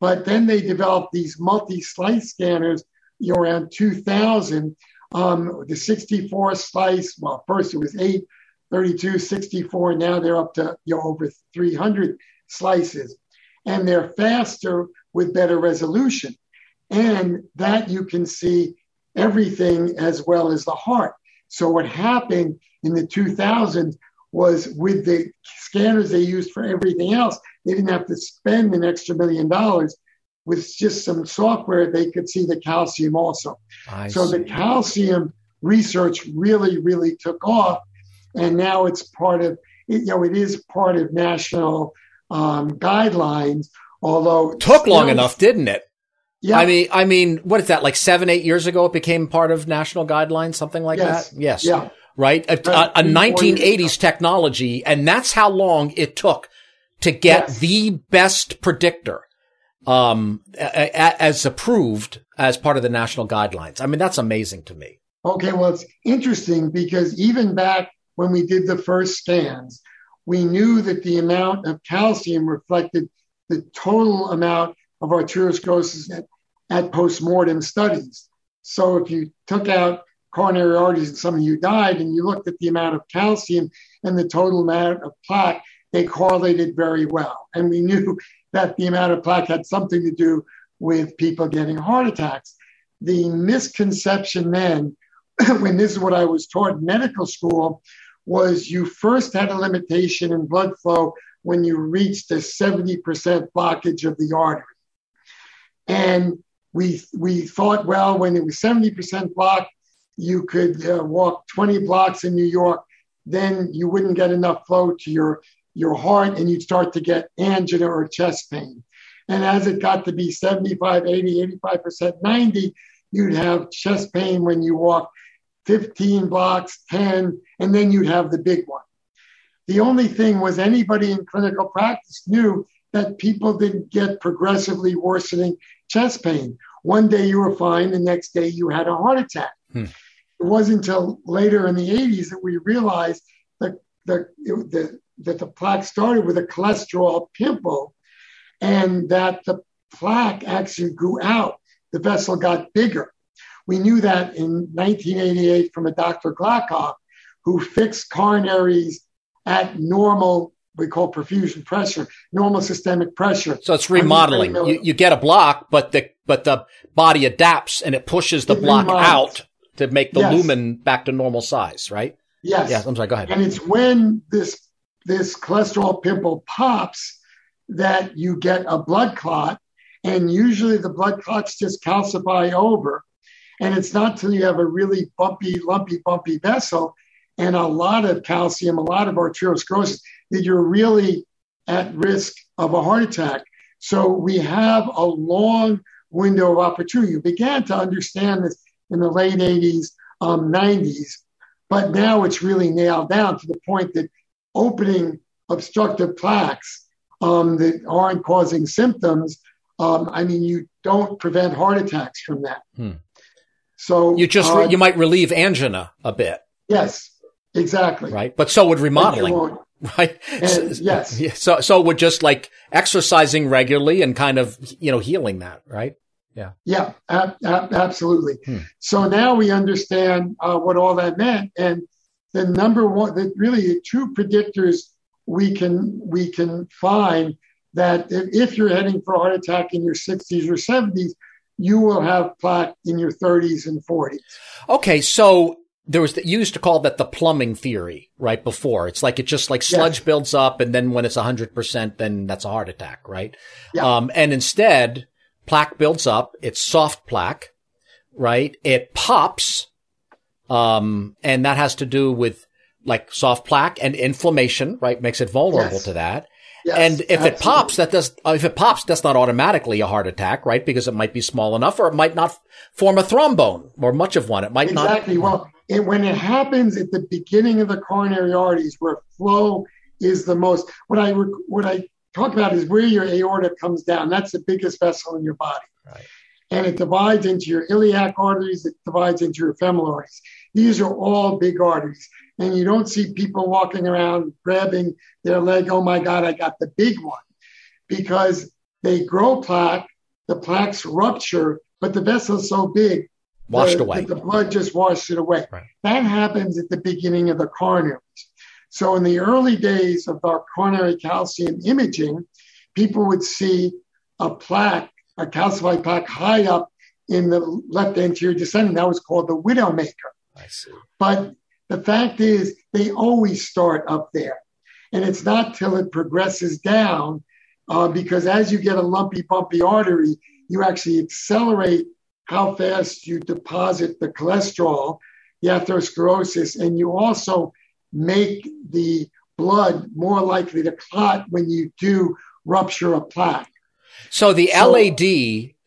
But then they developed these multi slice scanners you know, around 2000. Um, the 64 slice, well, first it was 8, 32, 64. Now they're up to you know, over 300 slices. And they're faster with better resolution. And that you can see everything as well as the heart. So what happened in the 2000s was with the scanners they used for everything else, they didn't have to spend an extra million dollars. With just some software, they could see the calcium also. I so see. the calcium research really, really took off, and now it's part of you know it is part of national um, guidelines Although took long enough, didn't it? Yeah. I mean, I mean, what is that? Like seven, eight years ago, it became part of national guidelines, something like yes. that. Yes. Yeah. Right. A, a, a 1980s technology, and that's how long it took to get yes. the best predictor, um, a, as approved as part of the national guidelines. I mean, that's amazing to me. Okay. Well, it's interesting because even back when we did the first scans, we knew that the amount of calcium reflected the total amount of arteriosclerosis at, at postmortem studies. So if you took out coronary arteries and some of you died and you looked at the amount of calcium and the total amount of plaque, they correlated very well. And we knew <laughs> that the amount of plaque had something to do with people getting heart attacks. The misconception then, <clears throat> when this is what I was taught in medical school, was you first had a limitation in blood flow when you reach the 70% blockage of the artery. And we, we thought, well, when it was 70% blocked, you could uh, walk 20 blocks in New York, then you wouldn't get enough flow to your your heart and you'd start to get angina or chest pain. And as it got to be 75, 80, 85%, 90, you'd have chest pain when you walk 15 blocks, 10, and then you'd have the big one. The only thing was anybody in clinical practice knew that people didn't get progressively worsening chest pain. One day you were fine, the next day you had a heart attack. Hmm. It wasn't until later in the 80s that we realized that the, the, that the plaque started with a cholesterol pimple and that the plaque actually grew out. The vessel got bigger. We knew that in 1988 from a Dr. Glagov, who fixed coronaries at normal, we call perfusion pressure, normal systemic pressure. So it's remodeling. You, you, get a block, but the but the body adapts and it pushes the it block remodels. out to make the yes. lumen back to normal size, right? Yes. Yes. I'm sorry. Go ahead. And it's when this this cholesterol pimple pops that you get a blood clot, and usually the blood clots just calcify over. And it's not till you have a really bumpy, lumpy, bumpy vessel and a lot of calcium, a lot of arteriosclerosis, that you're really at risk of a heart attack. So we have a long window of opportunity. You began to understand this in the late 80s, um, 90s, but now it's really nailed down to the point that opening obstructive plaques um, that aren't causing symptoms, um, I mean, you don't prevent heart attacks from that. Hmm. So you just uh, you might relieve angina a bit. Yes, exactly. Right, but so would remodeling. <laughs> Right. And, yes. <laughs> So so would just like exercising regularly and kind of you know healing that. Right. Yeah. Yeah. Ab- ab- absolutely. Hmm. So now we understand uh, what all that meant, and the number one, the really true predictors we can we can find that if, if you're heading for a heart attack in your 60s or 70s, you will have plaque in your 30s and 40s. Okay, so there was the, you used to call that the plumbing theory right before. It's like it just like sludge builds up, and then when it's 100 percent, then that's a heart attack, right? Yeah. Um, and instead, plaque builds up. It's soft plaque, right? It pops um, and that has to do with like soft plaque and inflammation, right? Makes it vulnerable yes. to that. Yes, and if absolutely. it pops, that does, uh, if it pops, that's not automatically a heart attack, right? Because it might be small enough or it might not form a thrombone or much of one. It might exactly. not. Exactly. Well, it, when it happens at the beginning of the coronary arteries where flow is the most, what I, what I talk about is where your aorta comes down. That's the biggest vessel in your body. Right. And it divides into your iliac arteries. It divides into your femoral arteries. These are all big arteries. And you don't see people walking around grabbing their leg, oh my God, I got the big one. Because they grow plaque, the plaques rupture, but the vessel is so big, washed the, away. The blood just washed it away. Right. That happens at the beginning of the coronaries. So in the early days of our coronary calcium imaging, people would see a plaque, a calcified plaque high up in the left anterior descending. That was called the widowmaker. I see. But the fact is, they always start up there. And it's not till it progresses down, uh, because as you get a lumpy, bumpy artery, you actually accelerate how fast you deposit the cholesterol, the atherosclerosis, and you also make the blood more likely to clot when you do rupture a plaque. So the so, LAD,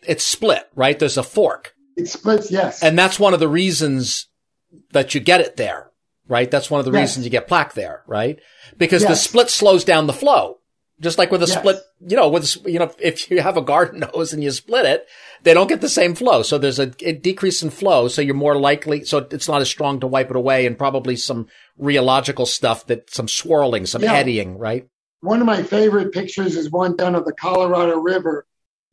it's split, right? There's a fork. It splits, yes. And that's one of the reasons that you get it there, right? That's one of the yes. reasons you get plaque there, right? Because yes. the split slows down the flow. Just like with a yes. split, you know, with, you know, if you have a garden <laughs> hose and you split it, they don't get the same flow. So there's a, a decrease in flow. So you're more likely, so it's not as strong to wipe it away and probably some rheological stuff that some swirling, some yeah. eddying, right? One of my favorite pictures is one done of the Colorado River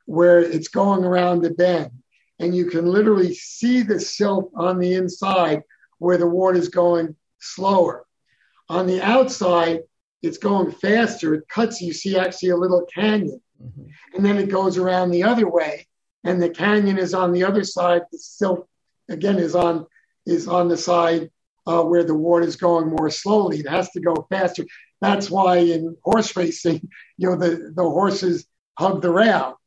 where it's going around the bend and you can literally see the silt on the inside where the water is going slower. On the outside, it's going faster. It cuts, you see actually a little canyon. Mm-hmm. And then it goes around the other way, and the canyon is on the other side. The silt, again, is on is on the side uh, where the water is going more slowly. It has to go faster. That's why in horse racing, <laughs> you know, the, the horses hug the rail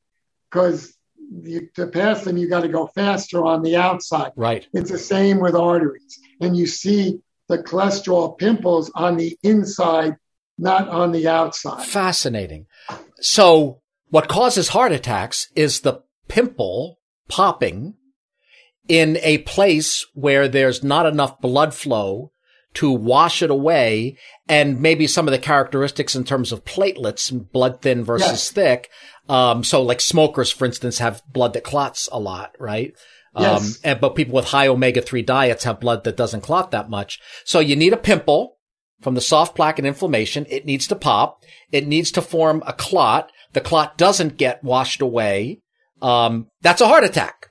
because you, to pass them, you got to go faster on the outside. Right. It's the same with arteries. And you see the cholesterol pimples on the inside not on the outside. Fascinating. So what causes heart attacks is the pimple popping in a place where there's not enough blood flow to wash it away and maybe some of the characteristics in terms of platelets, blood thin versus yes. thick. Um, so like smokers, for instance, have blood that clots a lot, right? Um, yes. Um, and, but people with high omega 3 diets have blood that doesn't clot that much. So you need a pimple from the soft plaque and inflammation. It needs to pop. It needs to form a clot. The clot doesn't get washed away. Um, that's a heart attack.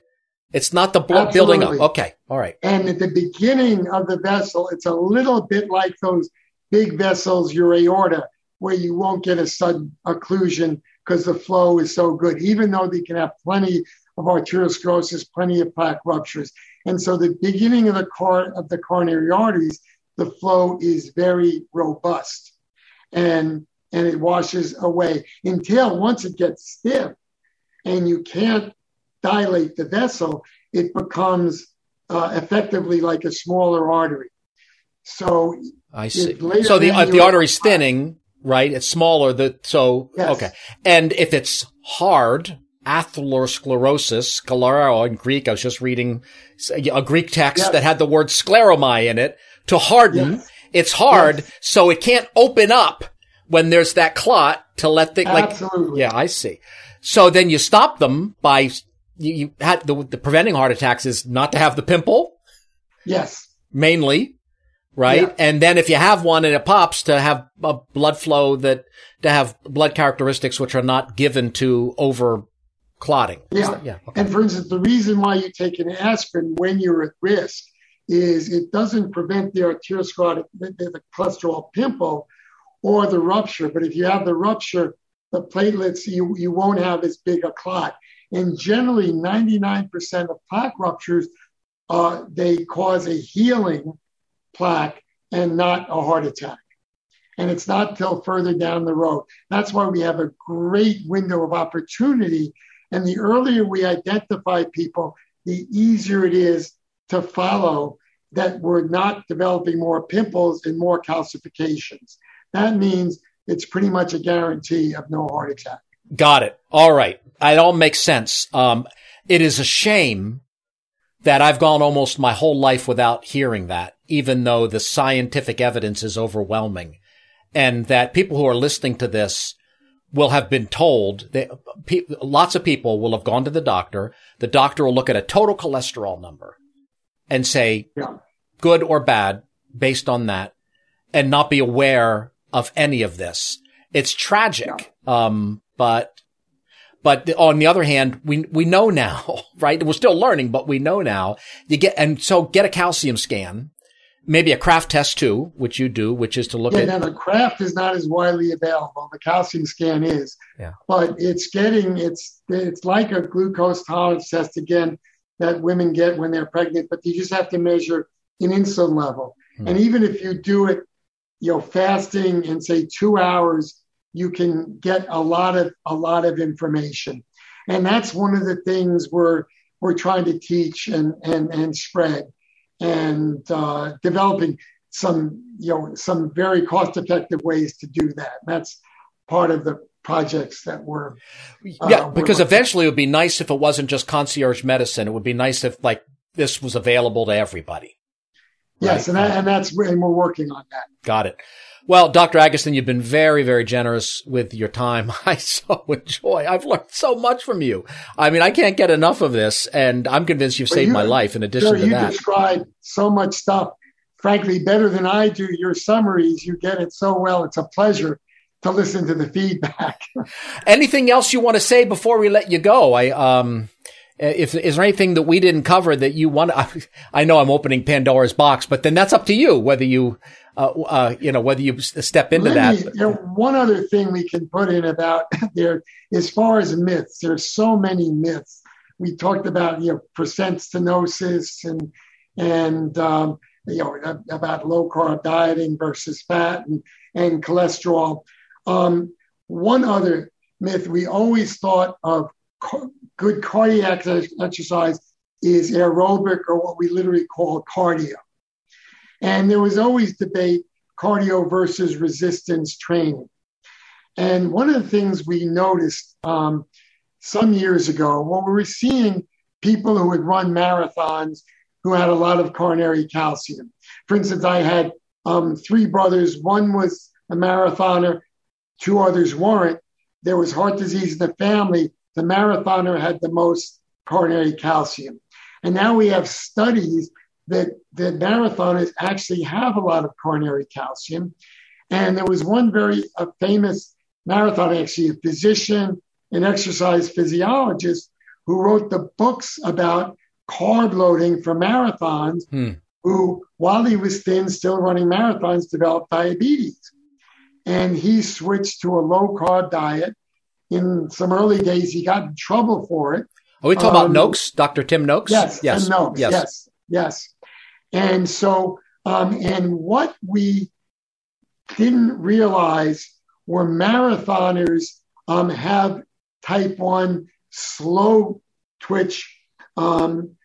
It's not the blood Absolutely. building up. Okay. All right. And at the beginning of the vessel, it's a little bit like those big vessels, your aorta, where you won't get a sudden occlusion because the flow is so good, even though they can have plenty of arteriosclerosis, plenty of plaque ruptures. And so the beginning of the car of the coronary arteries, the flow is very robust and and it washes away until once it gets stiff and you can't dilate the vessel, it becomes uh, effectively like a smaller artery. So I see. So the uh, the artery's thinning, right? It's smaller. The so yes. okay. And if it's hard, atherosclerosis, sclero in Greek. I was just reading a Greek text yes. that had the word scleromai in it. To harden, it's hard, so it can't open up when there's that clot to let the like. Absolutely. Yeah, I see. So then you stop them by you, you had the, the preventing heart attacks is not to have the pimple. Yes. Mainly, right? Yeah. And then if you have one and it pops, to have a blood flow that to have blood characteristics which are not given to over clotting. Yeah. yeah okay. And for instance, the reason why you take an aspirin when you're at risk is it doesn't prevent the arteriosclerotic, the, the cholesterol pimple or the rupture. But if you have the rupture, the platelets, you, you won't have as big a clot. And generally, 99% of plaque ruptures, uh, they cause a healing plaque and not a heart attack. And it's not till further down the road. That's why we have a great window of opportunity and the earlier we identify people, the easier it is to follow that we're not developing more pimples and more calcifications. That means it's pretty much a guarantee of no heart attack. Got it. All right. It all makes sense. Um, it is a shame that I've gone almost my whole life without hearing that, even though the scientific evidence is overwhelming. And that people who are listening to this will have been told that pe- lots of people will have gone to the doctor. The doctor will look at a total cholesterol number and say yeah. good or bad based on that and not be aware of any of this. It's tragic. Yeah. Um, but, but on the other hand, we, we know now, <laughs> right? We're still learning, but we know now you get, and so get a calcium scan maybe a Kraft test too, which you do, which is to look yeah, at. Now the Kraft is not as widely available. The calcium scan is. Yeah. But it's getting it's it's like a glucose tolerance test again that women get when they're pregnant, but you just have to measure an insulin level. Hmm. And even if you do it, you know, fasting and say two hours, you can get a lot of a lot of information. And that's one of the things we're we're trying to teach and and and spread and uh, developing some you know some very cost effective ways to do that. That's part of the projects that we're uh, yeah because we're eventually it would be nice if it wasn't just concierge medicine. It would be nice if like this was available to everybody. Yes, right? and and that's and we're working on that. Got it. Well, Dr. Agatston, you've been very, very generous with your time. <laughs> I so enjoy. I've learned so much from you. I mean, I can't get enough of this, and I'm convinced you've saved you, my life. In addition sure, to you that, you describe so much stuff. Frankly, better than I do. Your summaries, you get it so well. It's a pleasure to listen to the feedback. <laughs> Anything else you want to say before we let you go? I um. If is there anything that we didn't cover that you want? I, <laughs> I know I'm opening Pandora's box, but then that's up to you whether you uh, uh, you know, whether you step into Let that. Me, you know, one other thing we can put in about <laughs> there, as far as myths, there's so many myths. We talked about, you know, percent stenosis and, and, um, you know, about low carb dieting versus fat and, and cholesterol. Um, one other myth we always thought of good cardiac exercise is aerobic or what we literally call cardio. And there was always debate cardio versus resistance training. And one of the things we noticed um, some years ago, when we were seeing people who would run marathons who had a lot of coronary calcium. For instance, I had um, three brothers. One was a marathoner, two others weren't. There was heart disease in the family. The marathoner had the most coronary calcium. And now we have studies that, that marathoners actually have a lot of coronary calcium. And there was one very famous marathon, actually, a physician, an exercise physiologist, who wrote the books about carb loading for marathons, hmm. who, while he was thin, still running marathons, developed diabetes. And he switched to a low carb diet. In some early days, he got in trouble for it. Are we talking um, about Noakes, Dr. Tim Noakes? Yes, yes, Noakes, yes, yes, yes. And so, um, and what we didn't realize were marathoners um, have type 1 slow twitch um,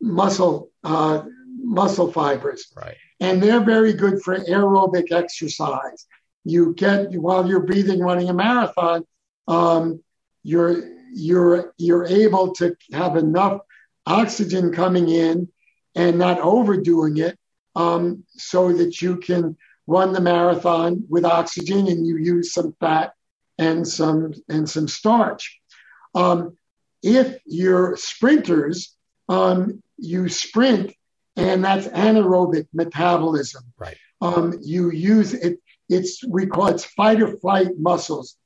muscle uh, muscle fibers. Right. And they're very good for aerobic exercise. You get while you're breathing running a marathon, um, you're you're you're able to have enough oxygen coming in and not overdoing it, um, so that you can run the marathon with oxygen and you use some fat and some and some starch. Um, if you're sprinters, um, you sprint, and that's anaerobic metabolism. Right. Um, you use it. It's we call it fight or flight muscles,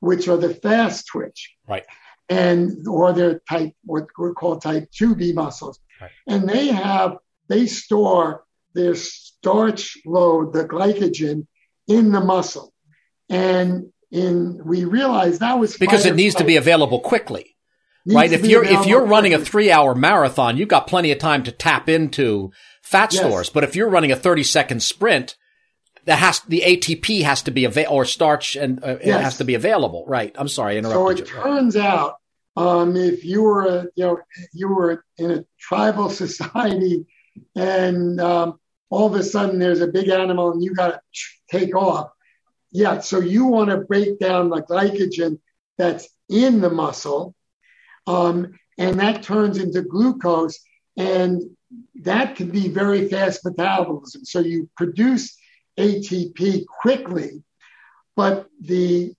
which are the fast twitch. Right. And or they're type what we call type two B muscles, right. and they have they store their starch load, the glycogen, in the muscle, and in we realized that was because it needs to be available quickly right? If you're if you're running a three hour marathon, you've got plenty of time to tap into fat yes. stores. But if you're running a thirty second sprint, that has the ATP has to be available or starch and uh, yes. it has to be available, right? I'm sorry, I interrupted so it you. turns out, um, if you were a, you know you were in a tribal <laughs> society and um, all of a sudden there's a big animal and you got to take off. Yeah, so you want to break down the glycogen that's in the muscle um, and that turns into glucose, and that can be very fast metabolism. So you produce ATP quickly, but the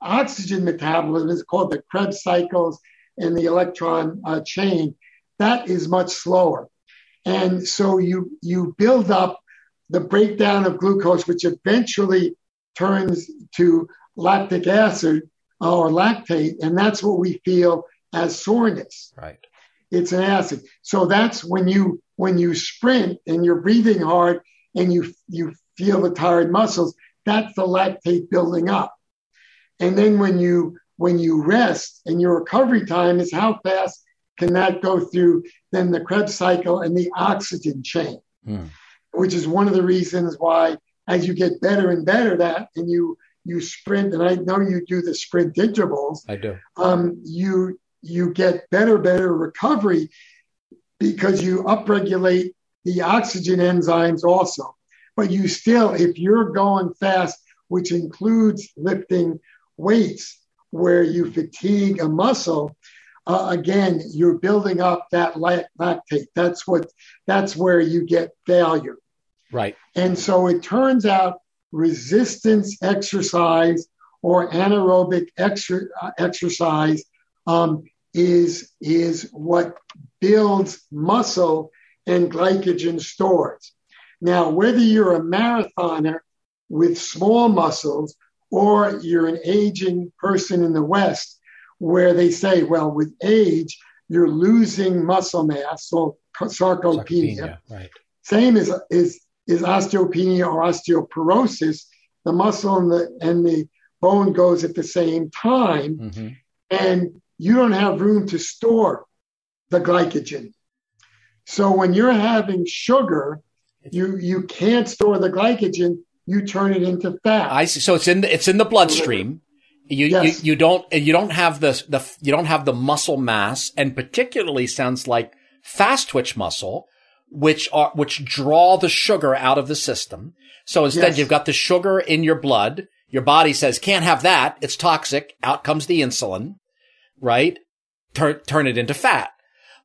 oxygen metabolism is called the Krebs cycles and the electron uh, chain. That is much slower. And so you, you build up the breakdown of glucose, which eventually turns to lactic acid or lactate. And that's what we feel as soreness. Right. It's an acid. So that's when you when you sprint and you're breathing hard and you you feel the tired muscles, that's the lactate building up. And then when you when you rest and your recovery time is how fast can that go through then the Krebs cycle and the oxygen chain, mm. which is one of the reasons why as you get better and better that and you you sprint and I know you do the sprint intervals. I do. Um, you you get better, better recovery because you upregulate the oxygen enzymes also. But you still, if you're going fast, which includes lifting weights where you fatigue a muscle, uh, again, you're building up that lactate. That's what, that's where you get failure. Right. And so it turns out resistance exercise or anaerobic exer- uh, exercise um, is, is what builds muscle and glycogen stores. Now, whether you're a marathoner with small muscles or you're an aging person in the West, where they say, well, with age, you're losing muscle mass, so sarcopenia. sarcopenia right. Same as is, is osteopenia or osteoporosis. The muscle and the, and the bone goes at the same time. Mm-hmm. And you don't have room to store the glycogen. So when you're having sugar, you you can't store the glycogen. You turn it into fat. I see. So it's in the, it's in the bloodstream. You, yes. you you don't you don't have the the you don't have the muscle mass, and particularly sounds like fast twitch muscle, which are, which draw the sugar out of the system. So instead Yes. you've got the sugar in your blood. Your body says, can't have that. It's toxic. Out comes the insulin, right? Turn, turn it into fat.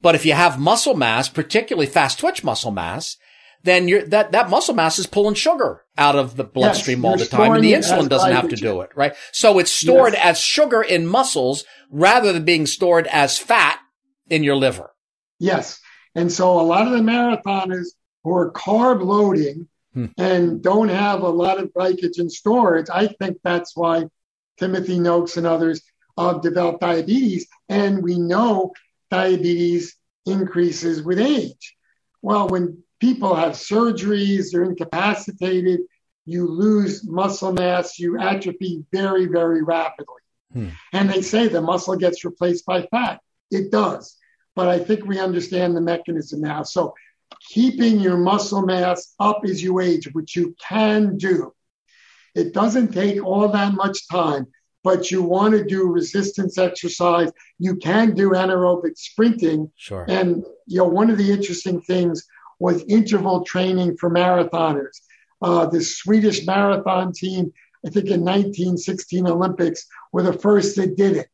But if you have muscle mass, particularly fast twitch muscle mass, then you're, that, that muscle mass is pulling sugar out of the bloodstream all the time. And the insulin doesn't have to do it, right? So it's stored Yes. as sugar in muscles rather than being stored as fat in your liver. Yes. And so a lot of the marathoners who are carb loading Hmm. and don't have a lot of glycogen storage, I think that's why Timothy Noakes and others uh, developed diabetes. And we know diabetes increases with age. Well, when people have surgeries, they're incapacitated, you lose muscle mass, you atrophy very, very rapidly. Hmm. And they say the muscle gets replaced by fat. It does. But I think we understand the mechanism now. So keeping your muscle mass up as you age, which you can do, it doesn't take all that much time, but you want to do resistance exercise. You can do anaerobic sprinting. Sure. And you know, one of the interesting things was interval training for marathoners. Uh, the Swedish marathon team, I think in 1916 Olympics, were the first that did it,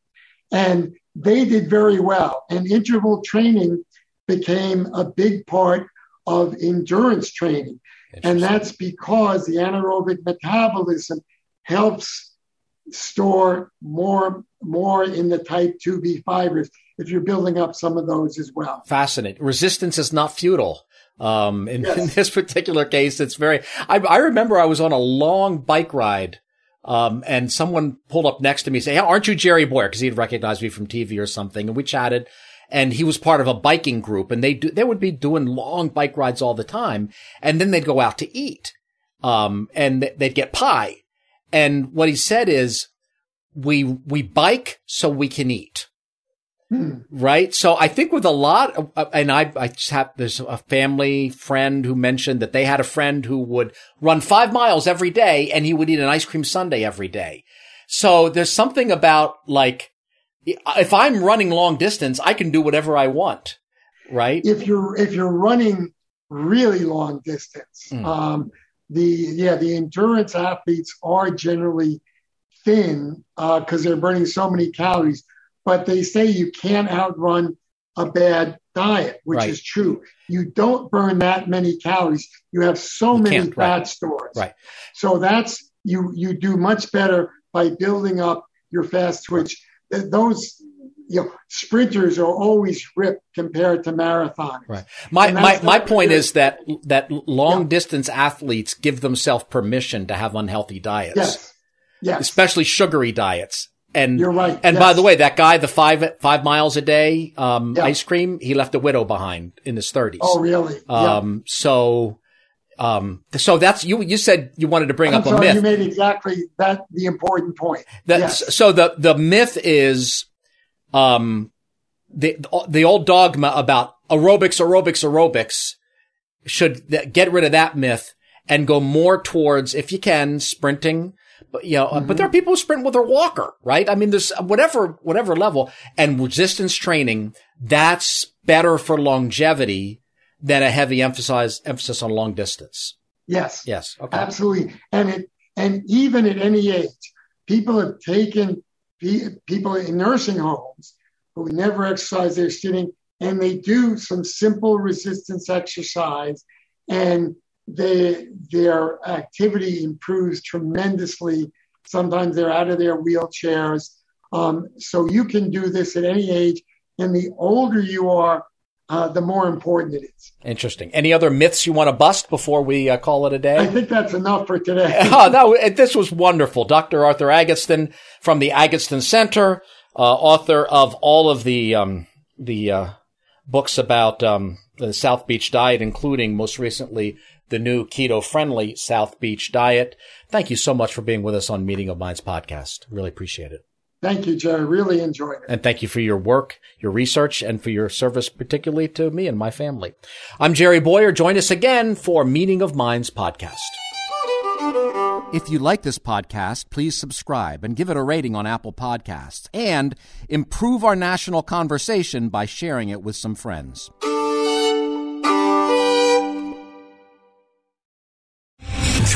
and they did very well. And interval training became a big part of endurance training, and that's because the anaerobic metabolism helps store more more in the type 2b fibers if you're building up some of those as well. fascinating. Resistance is not futile. Um, in, Yes. in this particular case, it's very, I, I remember I was on a long bike ride. Um, and someone pulled up next to me and say, hey, aren't you Jerry Bowyer? Cause he'd recognized me from TV or something. And we chatted and he was part of a biking group and they do, they would be doing long bike rides all the time. And then they'd go out to eat. Um, and th- they'd get pie. And what he said is, we, we bike so we can eat right? So I think with a lot, of, uh, and I, I just have, there's a family friend who mentioned that they had a friend who would run five miles every day and he would eat an ice cream sundae every day. So there's something about like, if I'm running long distance, I can do whatever I want, right? if you're if you're running really long distance, Mm. um, the yeah the endurance athletes are generally thin because they're burning so many calories. But they say you can't outrun a bad diet, which Right. is true. You don't burn that many calories. You have so You many fat right. stores. Right. So that's you you do much better by building up your fast twitch. Those you know sprinters are always ripped compared to marathoners. Right. My my my point is that that long Yeah. distance athletes give themselves permission to have unhealthy diets, Yes. Yes. especially sugary diets. And You're right. And by the way, that guy, the five five miles a day um, Yeah. ice cream, he left a widow behind in his thirties. Oh, really? Um, so, um, so that's you. You said you wanted to bring I'm up a myth. you made exactly that the important point. That's yes. so the the myth is, um, the the old dogma about aerobics, aerobics, aerobics should get rid of that myth and go more towards, if you can, sprinting. But you know, uh, but there are mm-hmm. people who sprint with their walker, right? I mean, there's uh, whatever whatever level and resistance training. That's better for longevity than a heavy emphasis emphasis on long distance. Yes. Yes. Okay. Absolutely. And it and even at any age, people have taken people in nursing homes who never exercise, they're sitting and they do some simple resistance exercise and they, their activity improves tremendously. Sometimes they're out of their wheelchairs. Um, so you can do this at any age. And the older you are, uh, the more important it is. Interesting. Any other myths you want to bust before we uh, call it a day? I think that's enough for today. <laughs> oh, no, this was wonderful. Dr. Arthur Agatston from the Agatston Center, uh, author of all of the, um, the, uh, books about, um, the South Beach diet, including most recently the new keto friendly South Beach diet. Thank you so much for being with us on Meeting of Minds podcast. Really appreciate it. Thank you, Jerry. Really enjoyed it. And thank you for your work, your research, and for your service, particularly to me and my family. I'm Jerry Bowyer. Join us again for Meeting of Minds podcast. If you like this podcast, please subscribe and give it a rating on Apple Podcasts and improve our national conversation by sharing it with some friends.